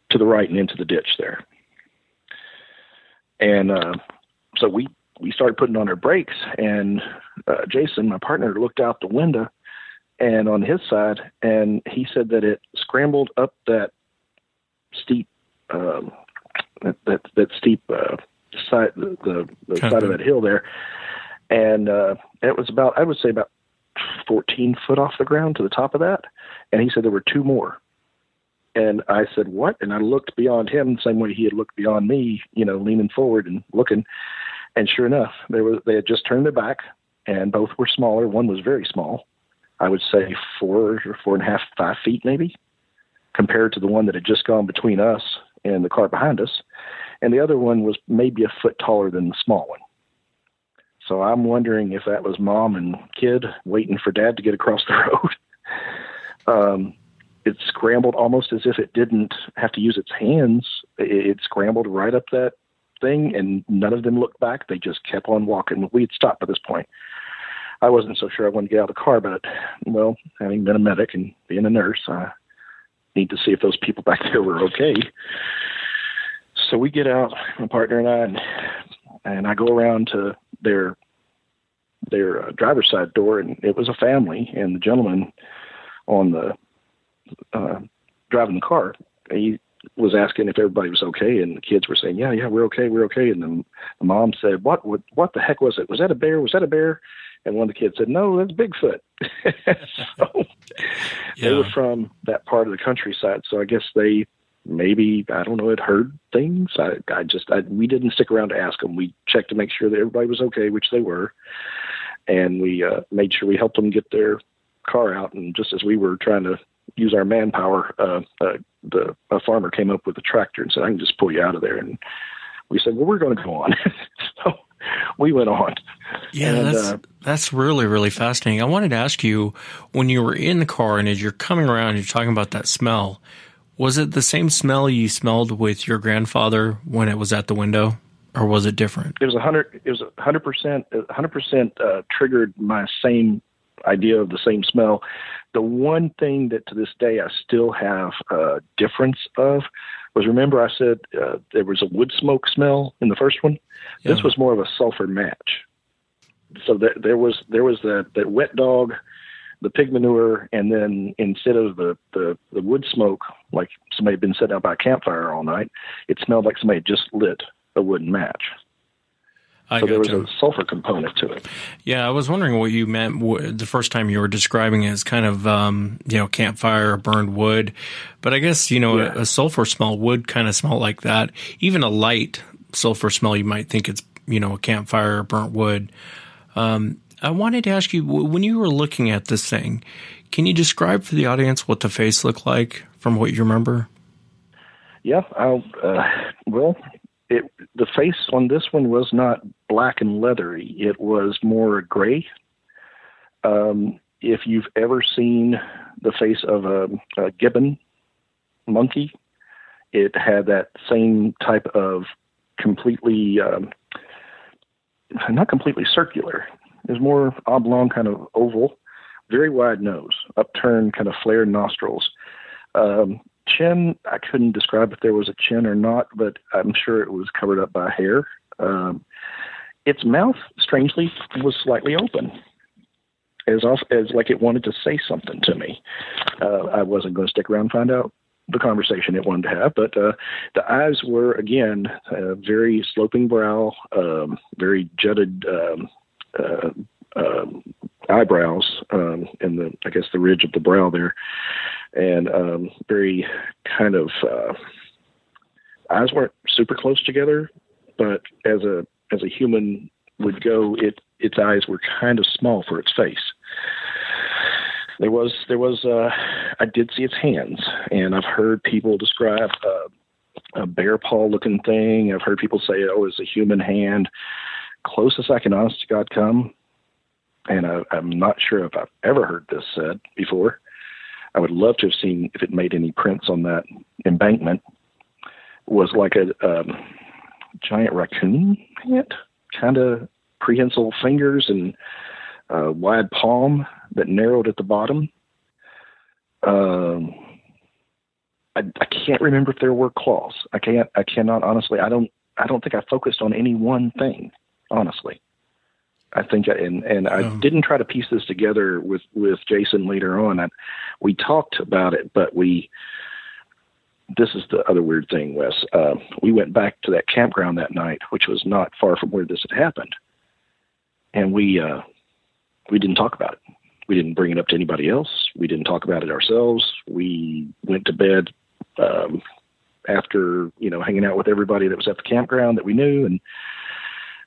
to the right and into the ditch there. And uh, so we we started putting on our brakes, and uh, Jason, my partner, looked out the window and on his side, and he said that it scrambled up that steep, um, that, that that steep uh, side, the, the side of that hill there, and uh, it was about I would say about 14 foot off the ground to the top of that, and he said there were two more. And I said, "What?" And I looked beyond him, the same way he had looked beyond me, you know, leaning forward and looking. And sure enough, they were they had just turned their back, and both were smaller. One was very small, I would say four or four and a half, five feet maybe, compared to the one that had just gone between us and the car behind us. And the other one was maybe a foot taller than the small one. So I'm wondering if that was mom and kid waiting for dad to get across the road. um, it scrambled almost as if it didn't have to use its hands. It, it scrambled right up that thing, and none of them looked back. They just kept on walking. We had stopped by this point. I wasn't so sure I wanted to get out of the car, but well, having been a medic and being a nurse, I need to see if those people back there were okay. So we get out, my partner and I, and, and I go around to their their uh, driver's side door, and it was a family, and the gentleman on the uh, driving the car, he was asking if everybody was okay, and the kids were saying, "Yeah, yeah, we're okay, we're okay." And then the mom said, "What? What? What the heck was it? Was that a bear? Was that a bear?" And one of the kids said, "No, that's Bigfoot." so yeah. they were from that part of the countryside, so I guess they maybe I don't know had heard things. I I just I, we didn't stick around to ask them. We checked to make sure that everybody was okay, which they were, and we uh, made sure we helped them get their car out. And just as we were trying to use our manpower, uh, uh, the a farmer came up with a tractor and said, "I can just pull you out of there." And we said, "Well, we're going to go on." so we went on. Yeah, and, that's uh, that's really really fascinating. I wanted to ask you when you were in the car and as you're coming around, you're talking about that smell. Was it the same smell you smelled with your grandfather when it was at the window, or was it different? It was a hundred. It was a hundred percent. Hundred percent uh, triggered my same idea of the same smell. The one thing that to this day I still have a difference of was remember I said uh, there was a wood smoke smell in the first one. Yeah. This was more of a sulfur match. So there, there was there was that that wet dog, the pig manure, and then instead of the, the the wood smoke like somebody had been sitting out by a campfire all night, it smelled like somebody had just lit a wooden match. I so there was a sulfur component to it. Yeah, I was wondering what you meant the first time you were describing it as kind of um, you know campfire or burned wood, but I guess you know yeah. a, a, sulfur smell would kind of smell like that. Even a light sulfur smell, you might think it's you know a campfire or burnt wood. Um, I wanted to ask you when you were looking at this thing, can you describe for the audience what the face looked like from what you remember? Yeah, uh, well, it the face on this one was not black and leathery. It was more gray. Um, if you've ever seen the face of a, a gibbon monkey, it had that same type of completely, um, not completely circular. Was more oblong, kind of oval, very wide nose, upturned, kind of flared nostrils. Um, chin, I couldn't describe if there was a chin or not, but I'm sure it was covered up by hair. Um, its mouth, strangely, was slightly open, as off, as like it wanted to say something to me. Uh, I wasn't going to stick around and find out the conversation it wanted to have, but uh, the eyes were again very sloping brow, um, very jutted um, uh, um, eyebrows, um, and the I guess the ridge of the brow there, and um, very kind of uh, eyes weren't super close together, but as a as a human would go, it its eyes were kind of small for its face. There was there was uh, I did see its hands, and I've heard people describe uh, a bear paw looking thing. I've heard people say, "Oh, it's a human hand." Closest I can honest to God come, and I, I'm not sure if I've ever heard this said before. I would love to have seen if it made any prints on that embankment. Was like a um, giant raccoon hand, kind of prehensile fingers and uh, wide palm that narrowed at the bottom. Um, I, I can't remember if there were claws. I can't. I cannot honestly. I don't. I don't think I focused on any one thing. Honestly, I think, and and I Um. didn't try to piece this together with with Jason later on. I, we talked about it, but we. This is the other weird thing, Wes. Uh, we went back to that campground that night, which was not far from where this had happened, and we uh, we didn't talk about it. We didn't bring it up to anybody else. We didn't talk about it ourselves. We went to bed um, after you know hanging out with everybody that was at the campground that we knew, and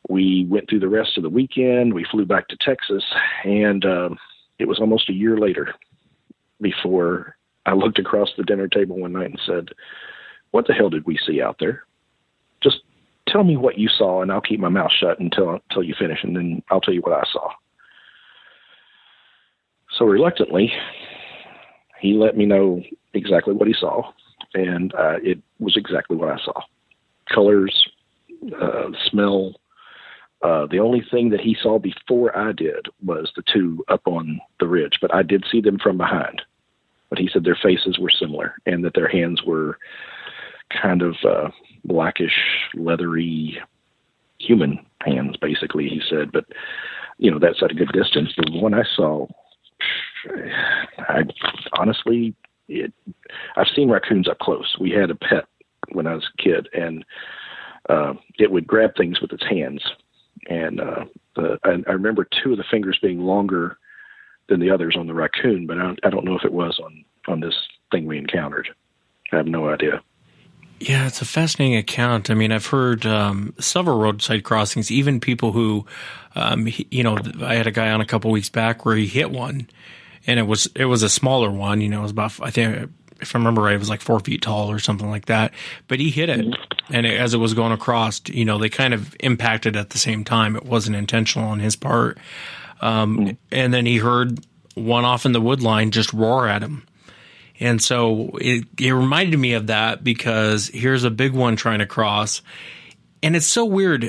we went through the rest of the weekend. We flew back to Texas, and um, it was almost a year later before I looked across the dinner table one night and said, "What the hell did we see out there? Just tell me what you saw, and I'll keep my mouth shut until until you finish, and then I'll tell you what I saw." So reluctantly, he let me know exactly what he saw, and uh, it was exactly what I saw: colors, uh, smell. Uh, the only thing that he saw before I did was the two up on the ridge, but I did see them from behind. But he said their faces were similar, and that their hands were kind of uh, blackish, leathery, human hands, basically. He said, but you know that's at a good distance. The one I saw I honestly, it, I've seen raccoons up close. We had a pet when I was a kid, and uh, it would grab things with its hands. And uh, the, I, I remember two of the fingers being longer than the others on the raccoon, but I don't, I don't know if it was on on this thing we encountered. I have no idea. Yeah, it's a fascinating account. I mean, I've heard um, several roadside crossings, even people who, um, he- you know, I had a guy on a couple weeks back where he hit one, and it was it was a smaller one. You know, it was about I think if I remember right, it was like four feet tall or something like that. But he hit it, and it, as it was going across, you know, they kind of impacted at the same time. It wasn't intentional on his part. Um, And then he heard one off in the wood line just roar at him. And so it, it reminded me of that because here's a big one trying to cross. And it's so weird.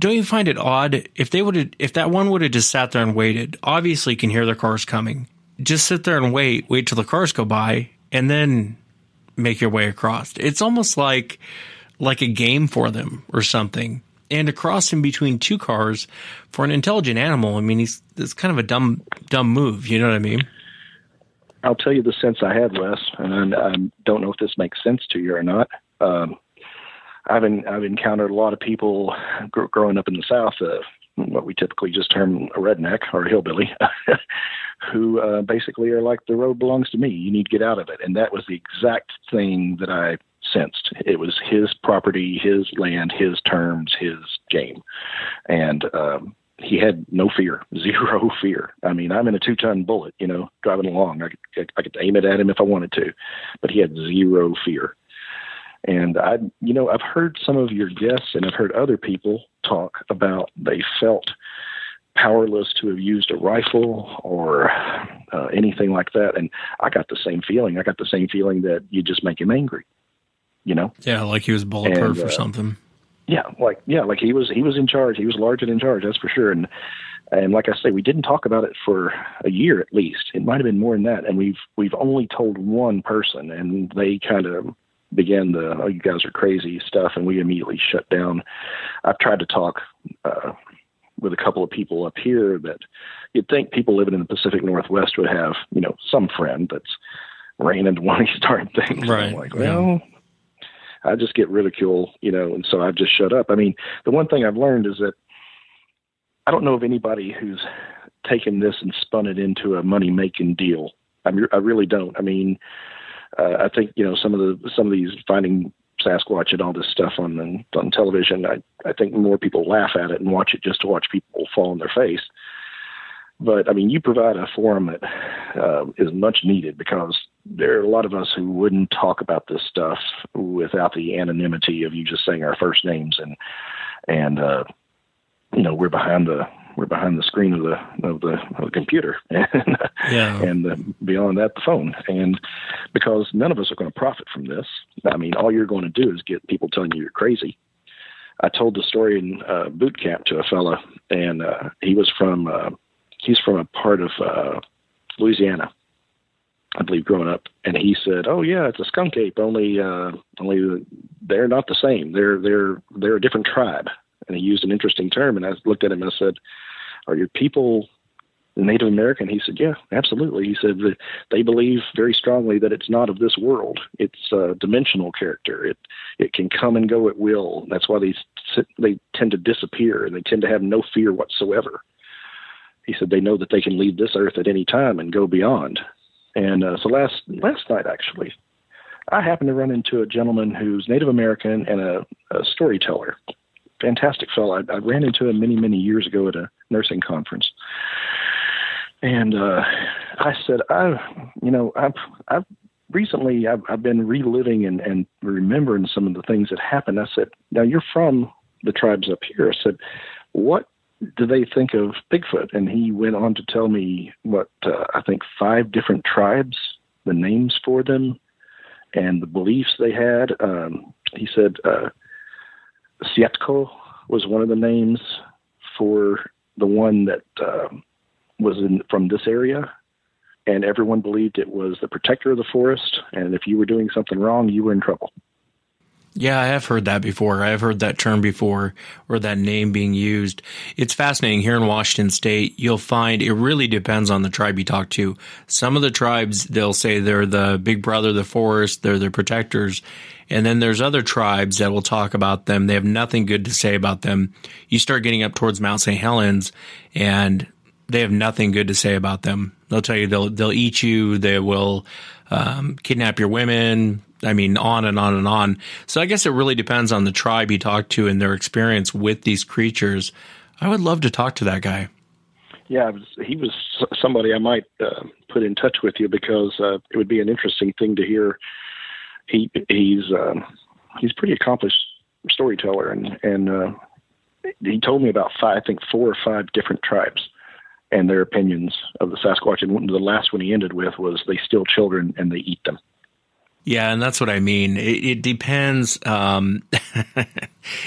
Don't you find it odd if they would have, if that one would have just sat there and waited? Obviously, you can hear the cars coming. Just sit there and wait, wait till the cars go by, and then make your way across. It's almost like like a game for them or something. And to cross in between two cars for an intelligent animal, I mean, he's it's kind of a dumb dumb move. You know what I mean? I'll tell you the sense I had, Wes, and I don't know if this makes sense to you or not. Um, I've been, I've encountered a lot of people gr- growing up in the South, uh, what we typically just term a redneck or a hillbilly, who uh, basically are like the road belongs to me. You need to get out of it, and that was the exact thing that I sensed. It was his property, his land, his terms, his game, and um, he had no fear, zero fear. I mean, I'm in a two-ton bullet, you know, driving along. I could, I could aim it at him if I wanted to, but he had zero fear. And I, you know, I've heard some of your guests and I've heard other people talk about they felt powerless to have used a rifle or uh, anything like that. And I got the same feeling. I got the same feeling that you just make him angry. You know? Yeah, like he was bulletproof And, or uh, something. Yeah, like yeah, like he was he was in charge. He was large and in charge. That's for sure. And and like I say, we didn't talk about it for a year at least. It might have been more than that. And we've we've only told one person, and they kind of began the "oh, you guys are crazy" stuff, and we immediately shut down. I've tried to talk uh, with a couple of people up here that you'd think people living in the Pacific Northwest would have, you know, some friend that's ran into one of these darn things. Right, I'm like, yeah. well. I just get ridicule, you know, and so I've just shut up. I mean, the one thing I've learned is that I don't know of anybody who's taken this and spun it into a money making deal. I, mean, I really don't. I mean, uh, I think you know some of the some of these finding Sasquatch and all this stuff on on television. I I think more people laugh at it and watch it just to watch people fall on their face. But I mean, you provide a forum that uh, is much needed because there are a lot of us who wouldn't talk about this stuff without the anonymity of you just saying our first names and and uh, you know we're behind the we're behind the screen of the of the, of the computer and Yeah. and uh, beyond that the phone. And because none of us are going to profit from this. I mean all you're going to do is get people telling you you're crazy. I told the story in uh, boot camp to a fella and uh, he was from uh, he's from a part of uh, louisiana i believe growing up. And he said oh yeah it's a skunk ape only uh only they're not the same. They're they're they're a different tribe. And he used an interesting term and i looked at him and i said are your people Native American? He said, yeah, absolutely. He said that they believe very strongly that it's not of this world. It's a dimensional character. It it can come and go at will. That's why they they tend to disappear and they tend to have no fear whatsoever. He said they know that they can leave this earth at any time and go beyond. And uh, so last last night actually, I happened to run into a gentleman who's Native American and a, a storyteller. Fantastic fellow. I, I ran into him many many years ago at a nursing conference. And uh, I said, I, you know, I've, I've recently I've, I've been reliving and, and remembering some of the things that happened. I said, now you're from the tribes up here. I said, what do they think of Bigfoot? And he went on to tell me what uh, I think five different tribes, the names for them, and the beliefs they had. Um, he said uh, Seatco was one of the names for the one that um, was in from this area, and everyone believed it was the protector of the forest. And if you were doing something wrong, you were in trouble. Yeah, I have heard that before. I have heard that term before or that name being used. It's fascinating. Here in Washington state, you'll find it really depends on the tribe you talk to. Some of the tribes, they'll say they're the big brother of the forest, they're the protectors. And then there's other tribes that will talk about them. They have nothing good to say about them. You start getting up towards Mount St. Helens and they have nothing good to say about them. They'll tell you they'll, they'll eat you. They will, um, kidnap your women. I mean, on and on and on. So I guess it really depends on the tribe you talk to and their experience with these creatures. I would love to talk to that guy. Yeah, he was somebody I might uh, put in touch with you because uh, it would be an interesting thing to hear. He he's um, he's pretty accomplished storyteller, and and uh, he told me about five, I think four or five different tribes and their opinions of the Sasquatch. And the last one he ended with was they steal children and they eat them. Yeah, and that's what I mean. It, it depends. Um,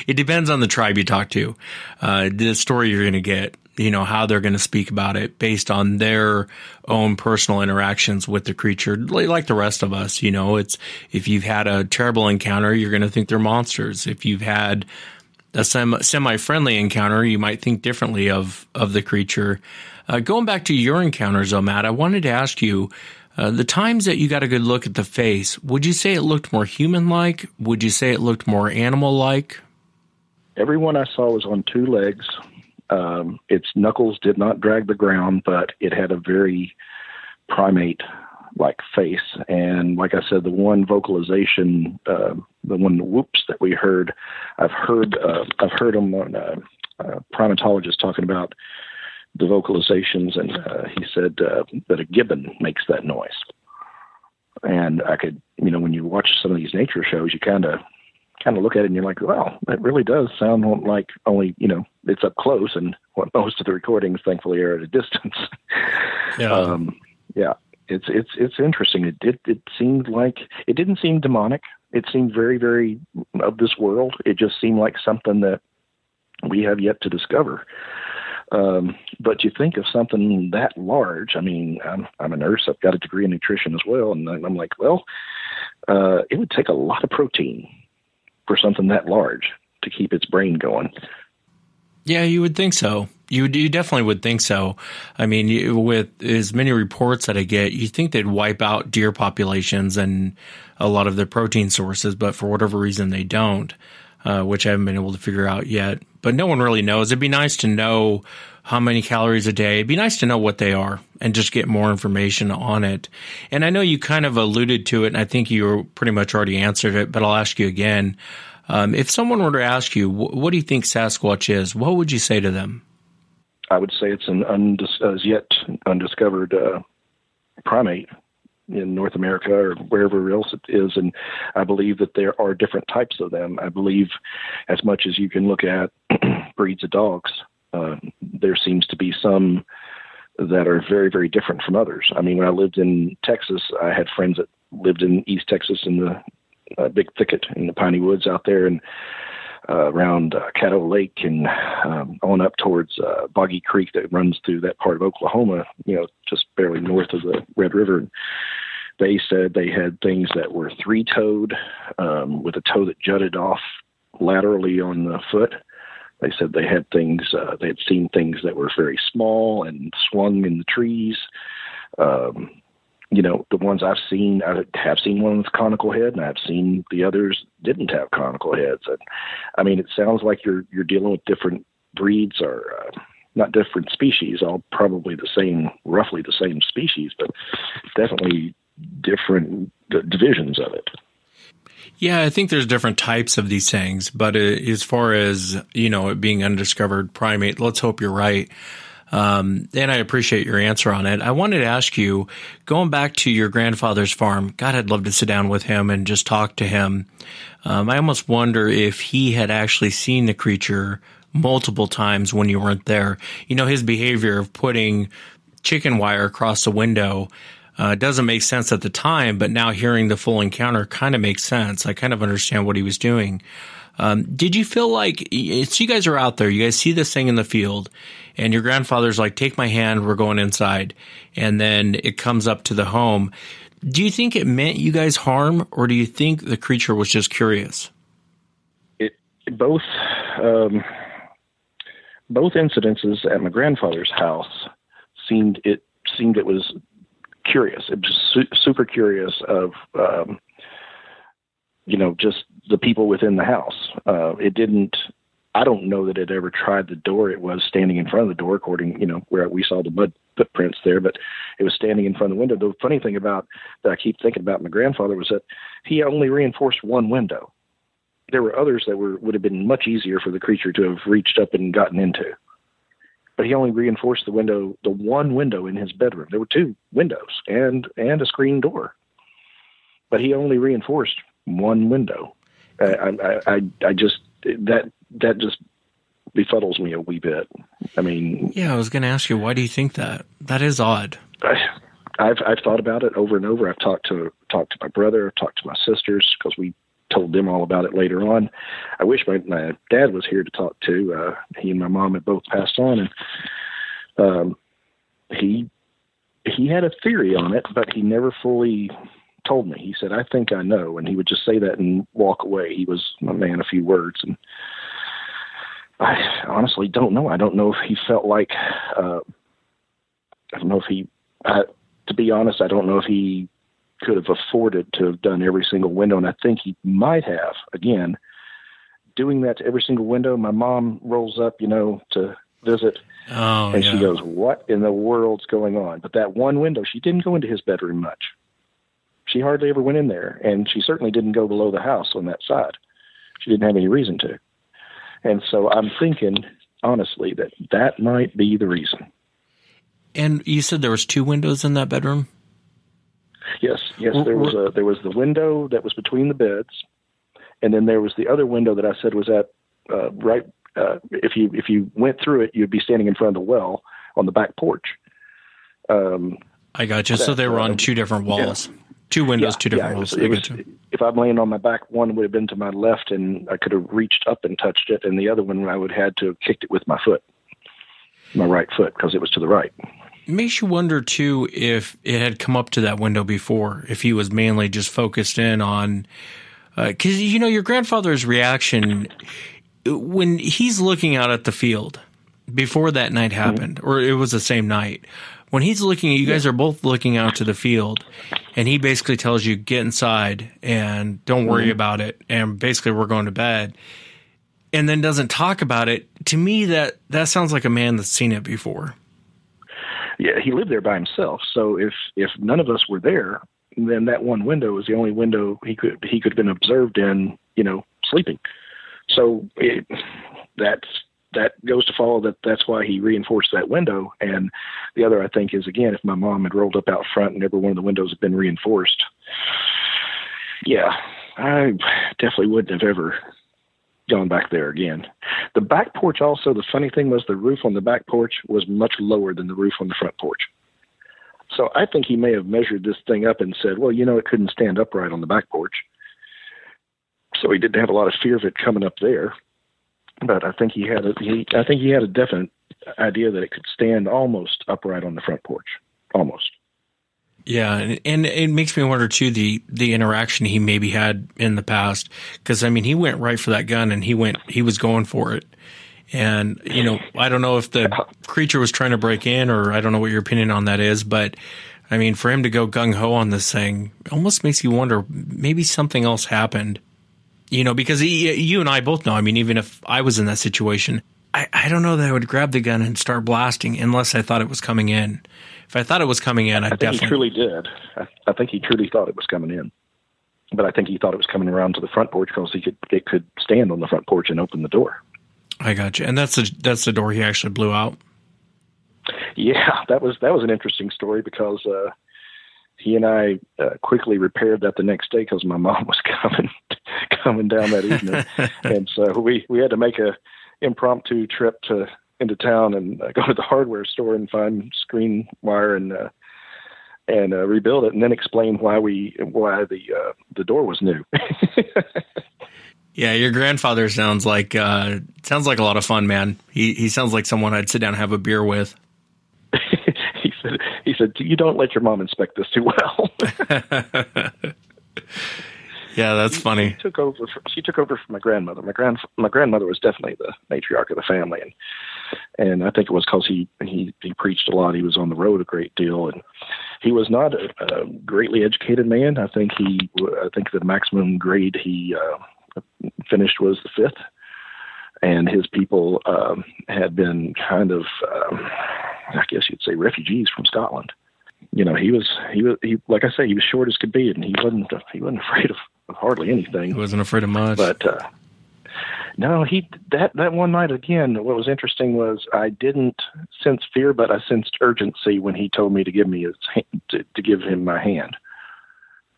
it depends on the tribe you talk to, uh, the story you're going to get. You know how they're going to speak about it based on their own personal interactions with the creature, like the rest of us. You know, it's if you've had a terrible encounter, you're going to think they're monsters. If you've had a sem- semi-friendly encounter, you might think differently of of the creature. Uh, going back to your encounters, though, Matt, I wanted to ask you uh, the times that you got a good look at the face. Would you say it looked more human-like? Would you say it looked more animal-like? Everyone I saw was on two legs. Um, its knuckles did not drag the ground, but it had a very primate like face. And like I said, the one vocalization, uh, the one whoops that we heard, I've heard, uh, I've heard them on uh, uh, primatologist talking about the vocalizations, and uh, he said uh, that a gibbon makes that noise. And I could, you know, when you watch some of these nature shows, you kind of kind of look at it and you're like, wow, that really does sound like only you know it's up close, and what most of the recordings, thankfully, are at a distance. Yeah. um, yeah, it's it's it's interesting. It did it seemed like it didn't seem demonic. It seemed very very of this world. It just seemed like something that we have yet to discover. Um, but you think of something that large. I mean, I'm I'm a nurse. I've got a degree in nutrition as well, and I'm like, well, uh, it would take a lot of protein for something that large to keep its brain going. Yeah, you would think so. You you definitely would think so. I mean, with as many reports that I get, you think they'd wipe out deer populations and a lot of their protein sources, but for whatever reason they don't, uh, which I haven't been able to figure out yet. But no one really knows. It'd be nice to know how many calories a day. It'd be nice to know what they are and just get more information on it. And I know you kind of alluded to it, and I think you pretty much already answered it, but I'll ask you again. Um, if someone were to ask you, what do you think Sasquatch is? What would you say to them? I would say it's an undis- as yet undiscovered uh, primate in North America or wherever else it is. And I believe that there are different types of them. I believe as much as you can look at breeds of dogs, uh, there seems to be some that are very, very different from others. I mean, when I lived in Texas, I had friends that lived in East Texas in the uh, big thicket in the piney woods out there and uh, around uh, Caddo Lake and um, on up towards uh, Boggy Creek that runs through that part of Oklahoma, you know, just barely north of the Red River. They said they had things that were three toed um, with a toe that jutted off laterally on the foot. They said they had things, uh, they had seen things that were very small and swung in the trees. Um, you know, the ones I've seen, I have seen one with conical head, and I've seen the others didn't have conical heads. And I mean, it sounds like you're you're dealing with different breeds or uh, not different species, all probably the same, roughly the same species, but definitely different d- divisions of it. Yeah, I think there's different types of these things, but uh, as far as you know, it being undiscovered primate, let's hope you're right. Um, and I appreciate your answer on it. I wanted to ask you, going back to your grandfather's farm, God, I'd love to sit down with him and just talk to him. Um, I almost wonder if he had actually seen the creature multiple times when you weren't there. You know, his behavior of putting chicken wire across the window uh, doesn't make sense at the time, but now hearing the full encounter kind of makes sense. I kind of understand what he was doing. Um, did you feel like you guys are out there, you guys see this thing in the field, and your grandfather's like, "Take my hand, we're going inside," and then it comes up to the home. Do you think it meant you guys harm, or do you think the creature was just curious? It both um, both incidences at my grandfather's house seemed it seemed it was curious. Was su- super curious of um, you know just the people within the house. Uh, it didn't. I don't know that it ever tried the door. It was standing in front of the door, according you know where we saw the mud footprints there. But it was standing in front of the window. The funny thing about that I keep thinking about my grandfather was that he only reinforced one window. There were others that were would have been much easier for the creature to have reached up and gotten into. But he only reinforced the window, the one window in his bedroom. There were two windows and and a screen door. But he only reinforced one window. I, I, I, I just that that just befuddles me a wee bit. I mean, yeah, I was going to ask you, why do you think that? That is odd. I, I've I've thought about it over and over. I've talked to talked to my brother, I've talked to my sisters because we told them all about it later on. I wish my my dad was here to talk to. Uh, he and my mom had both passed on, and um, he he had a theory on it, but he never fully told me. He said, "I think I know," and he would just say that and walk away. He was a man a few words, and I honestly don't know. I don't know if he felt like uh, I don't know if he. I, to be honest, I don't know if he could have afforded to have done every single window, and I think he might have. Again, doing that to every single window. My mom rolls up, you know, to visit, Oh, and yeah. she goes, "What in the world's going on?" But that one window, she didn't go into his bedroom much. She hardly ever went in there, and she certainly didn't go below the house on that side. She didn't have any reason to. And so I'm thinking, honestly, that that might be the reason. And you said there was two windows in that bedroom. Yes, yes, there was a there was the window that was between the beds, and then there was the other window that I said was at uh, right. Uh, if you if you went through it, you'd be standing in front of the well on the back porch. Um, I got you. So they were on two different walls, two windows, yeah, two different yeah, it walls. was- it was- if I'm laying on my back, one would have been to my left, and I could have reached up and touched it, and the other one I would have had to have kicked it with my foot, my right foot, because it was to the right. Makes you wonder too if it had come up to that window before, if he was mainly just focused in on, uh, because you know your grandfather's reaction when he's looking out at the field before that night mm-hmm. happened, or it was the same night. When he's looking, you guys are both looking out to the field, and he basically tells you get inside and don't worry mm-hmm. about it, and basically we're going to bed, and then doesn't talk about it. To me, that that sounds like a man that's seen it before. Yeah, he lived there by himself. So if if none of us were there, then that one window was the only window he could he could have been observed in, you know, sleeping. So it, that's that goes to follow that that's why he reinforced that window. And the other, I think, is again, if my mom had rolled up out front and every one of the windows had been reinforced, yeah, I definitely wouldn't have ever gone back there again. The back porch also, the funny thing was the roof on the back porch was much lower than the roof on the front porch. So I think he may have measured this thing up and said, well, you know, it couldn't stand upright on the back porch. So he didn't have a lot of fear of it coming up there. But I think he had a, he, I think he had a definite idea that it could stand almost upright on the front porch, almost. Yeah, and, it makes me wonder too the the interaction he maybe had in the past because I mean he went right for that gun and he went he was going for it, and you know I don't know if the creature was trying to break in or I don't know what your opinion on that is, but I mean for him to go gung ho on this thing almost makes you wonder maybe something else happened, you know because he, you and I both know I mean even if I was in that situation I I don't know that I would grab the gun and start blasting unless I thought it was coming in. If I thought it was coming in, I'd I think definitely he truly did. I, I think he truly thought it was coming in, but I think he thought it was coming around to the front porch because he could it could stand on the front porch and open the door. I got you. And that's the that's the door he actually blew out. Yeah, that was that was an interesting story because uh, he and I uh, quickly repaired that the next day because my mom was coming coming down that evening, and so we we had to make a impromptu trip to into town and uh, go to the hardware store and find screen wire and uh, and uh, rebuild it, and then explain why we why the uh, the door was new. Yeah, your grandfather sounds like uh sounds like a lot of fun, man. He he sounds like someone I'd sit down and have a beer with. he said he said you don't let your mom inspect this too well. Yeah, that's funny. took over. For, she took over from my grandmother. My grand my grandmother was definitely the matriarch of the family, and and I think it was because he he he preached a lot. He was on the road a great deal, and he was not a, a greatly educated man. I think he I think the maximum grade he uh, finished was the fifth, and his people um, had been kind of um, I guess you'd say refugees from Scotland. You know, he was he was he like I say he was short as could be, and he wasn't he wasn't afraid of hardly anything. He wasn't afraid of much. But uh, no, he that that one night again. What was interesting was I didn't sense fear, but I sensed urgency when he told me to give me his hand, to, to give him my hand,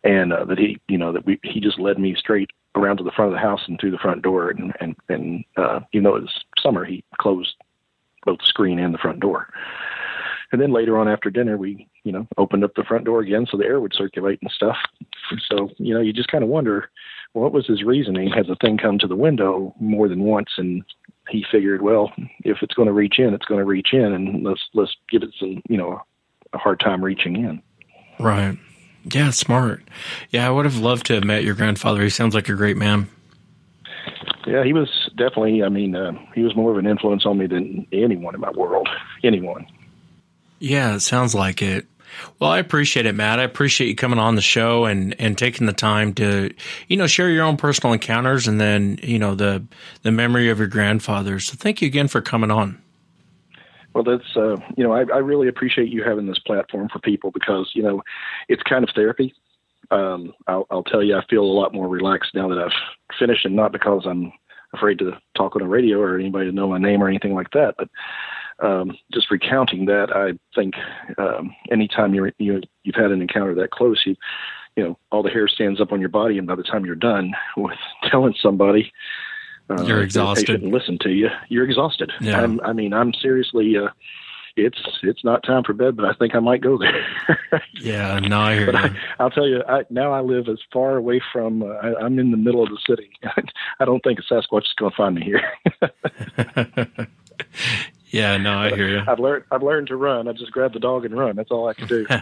and uh, that he you know that we he just led me straight around to the front of the house and through the front door, and and and uh, you know it was summer. He closed both the screen and the front door. And then later on after dinner, we, you know, opened up the front door again so the air would circulate and stuff. So, you know, you just kind of wonder what was his reasoning? Had the thing come to the window more than once, and he figured, well, if it's going to reach in, it's going to reach in, and let's let's give it some, you know, a hard time reaching in. Right. Yeah, smart. Yeah, I would have loved to have met your grandfather. He sounds like a great man. Yeah, he was definitely. I mean, uh, he was more of an influence on me than anyone in my world. Anyone. Yeah, it sounds like it. Well, I appreciate it, Matt. I appreciate you coming on the show and, and taking the time to, you know, share your own personal encounters and then, you know, the the memory of your grandfather. So thank you again for coming on. Well, that's uh, you know, I, I really appreciate you having this platform for people because you know, it's kind of therapy. Um, I'll, I'll tell you, I feel a lot more relaxed now that I've finished, and not because I'm afraid to talk on the radio or anybody to know my name or anything like that, but um, just recounting that, I think um, anytime you're, you you've had an encounter that close, you you know all the hair stands up on your body, and by the time you're done with telling somebody, uh, You're exhausted. shouldn't listen to you. You're exhausted. Yeah. I'm, I mean, I'm seriously. Uh, it's it's not time for bed, but I think I might go there. Yeah, no, I hear but you. I, I'll tell you, I, now I live as far away from. Uh, I, I'm in the middle of the city. I don't think a Sasquatch is going to find me here. Yeah, no, I hear you. I've learned. I've learned to run. I just grab the dog and run. That's all I can do.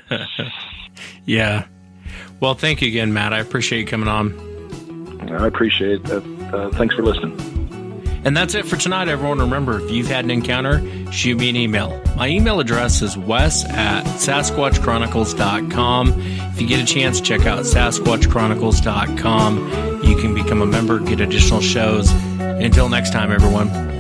Yeah. Well, thank you again, Matt. I appreciate you coming on. I appreciate it. Uh, uh, thanks for listening. And that's it for tonight, everyone. Remember, if you've had an encounter, shoot me an email. My email address is wes at sasquatchchronicles.com. If you get a chance, check out sasquatchchronicles.com. You can become a member, get additional shows. Until next time, everyone.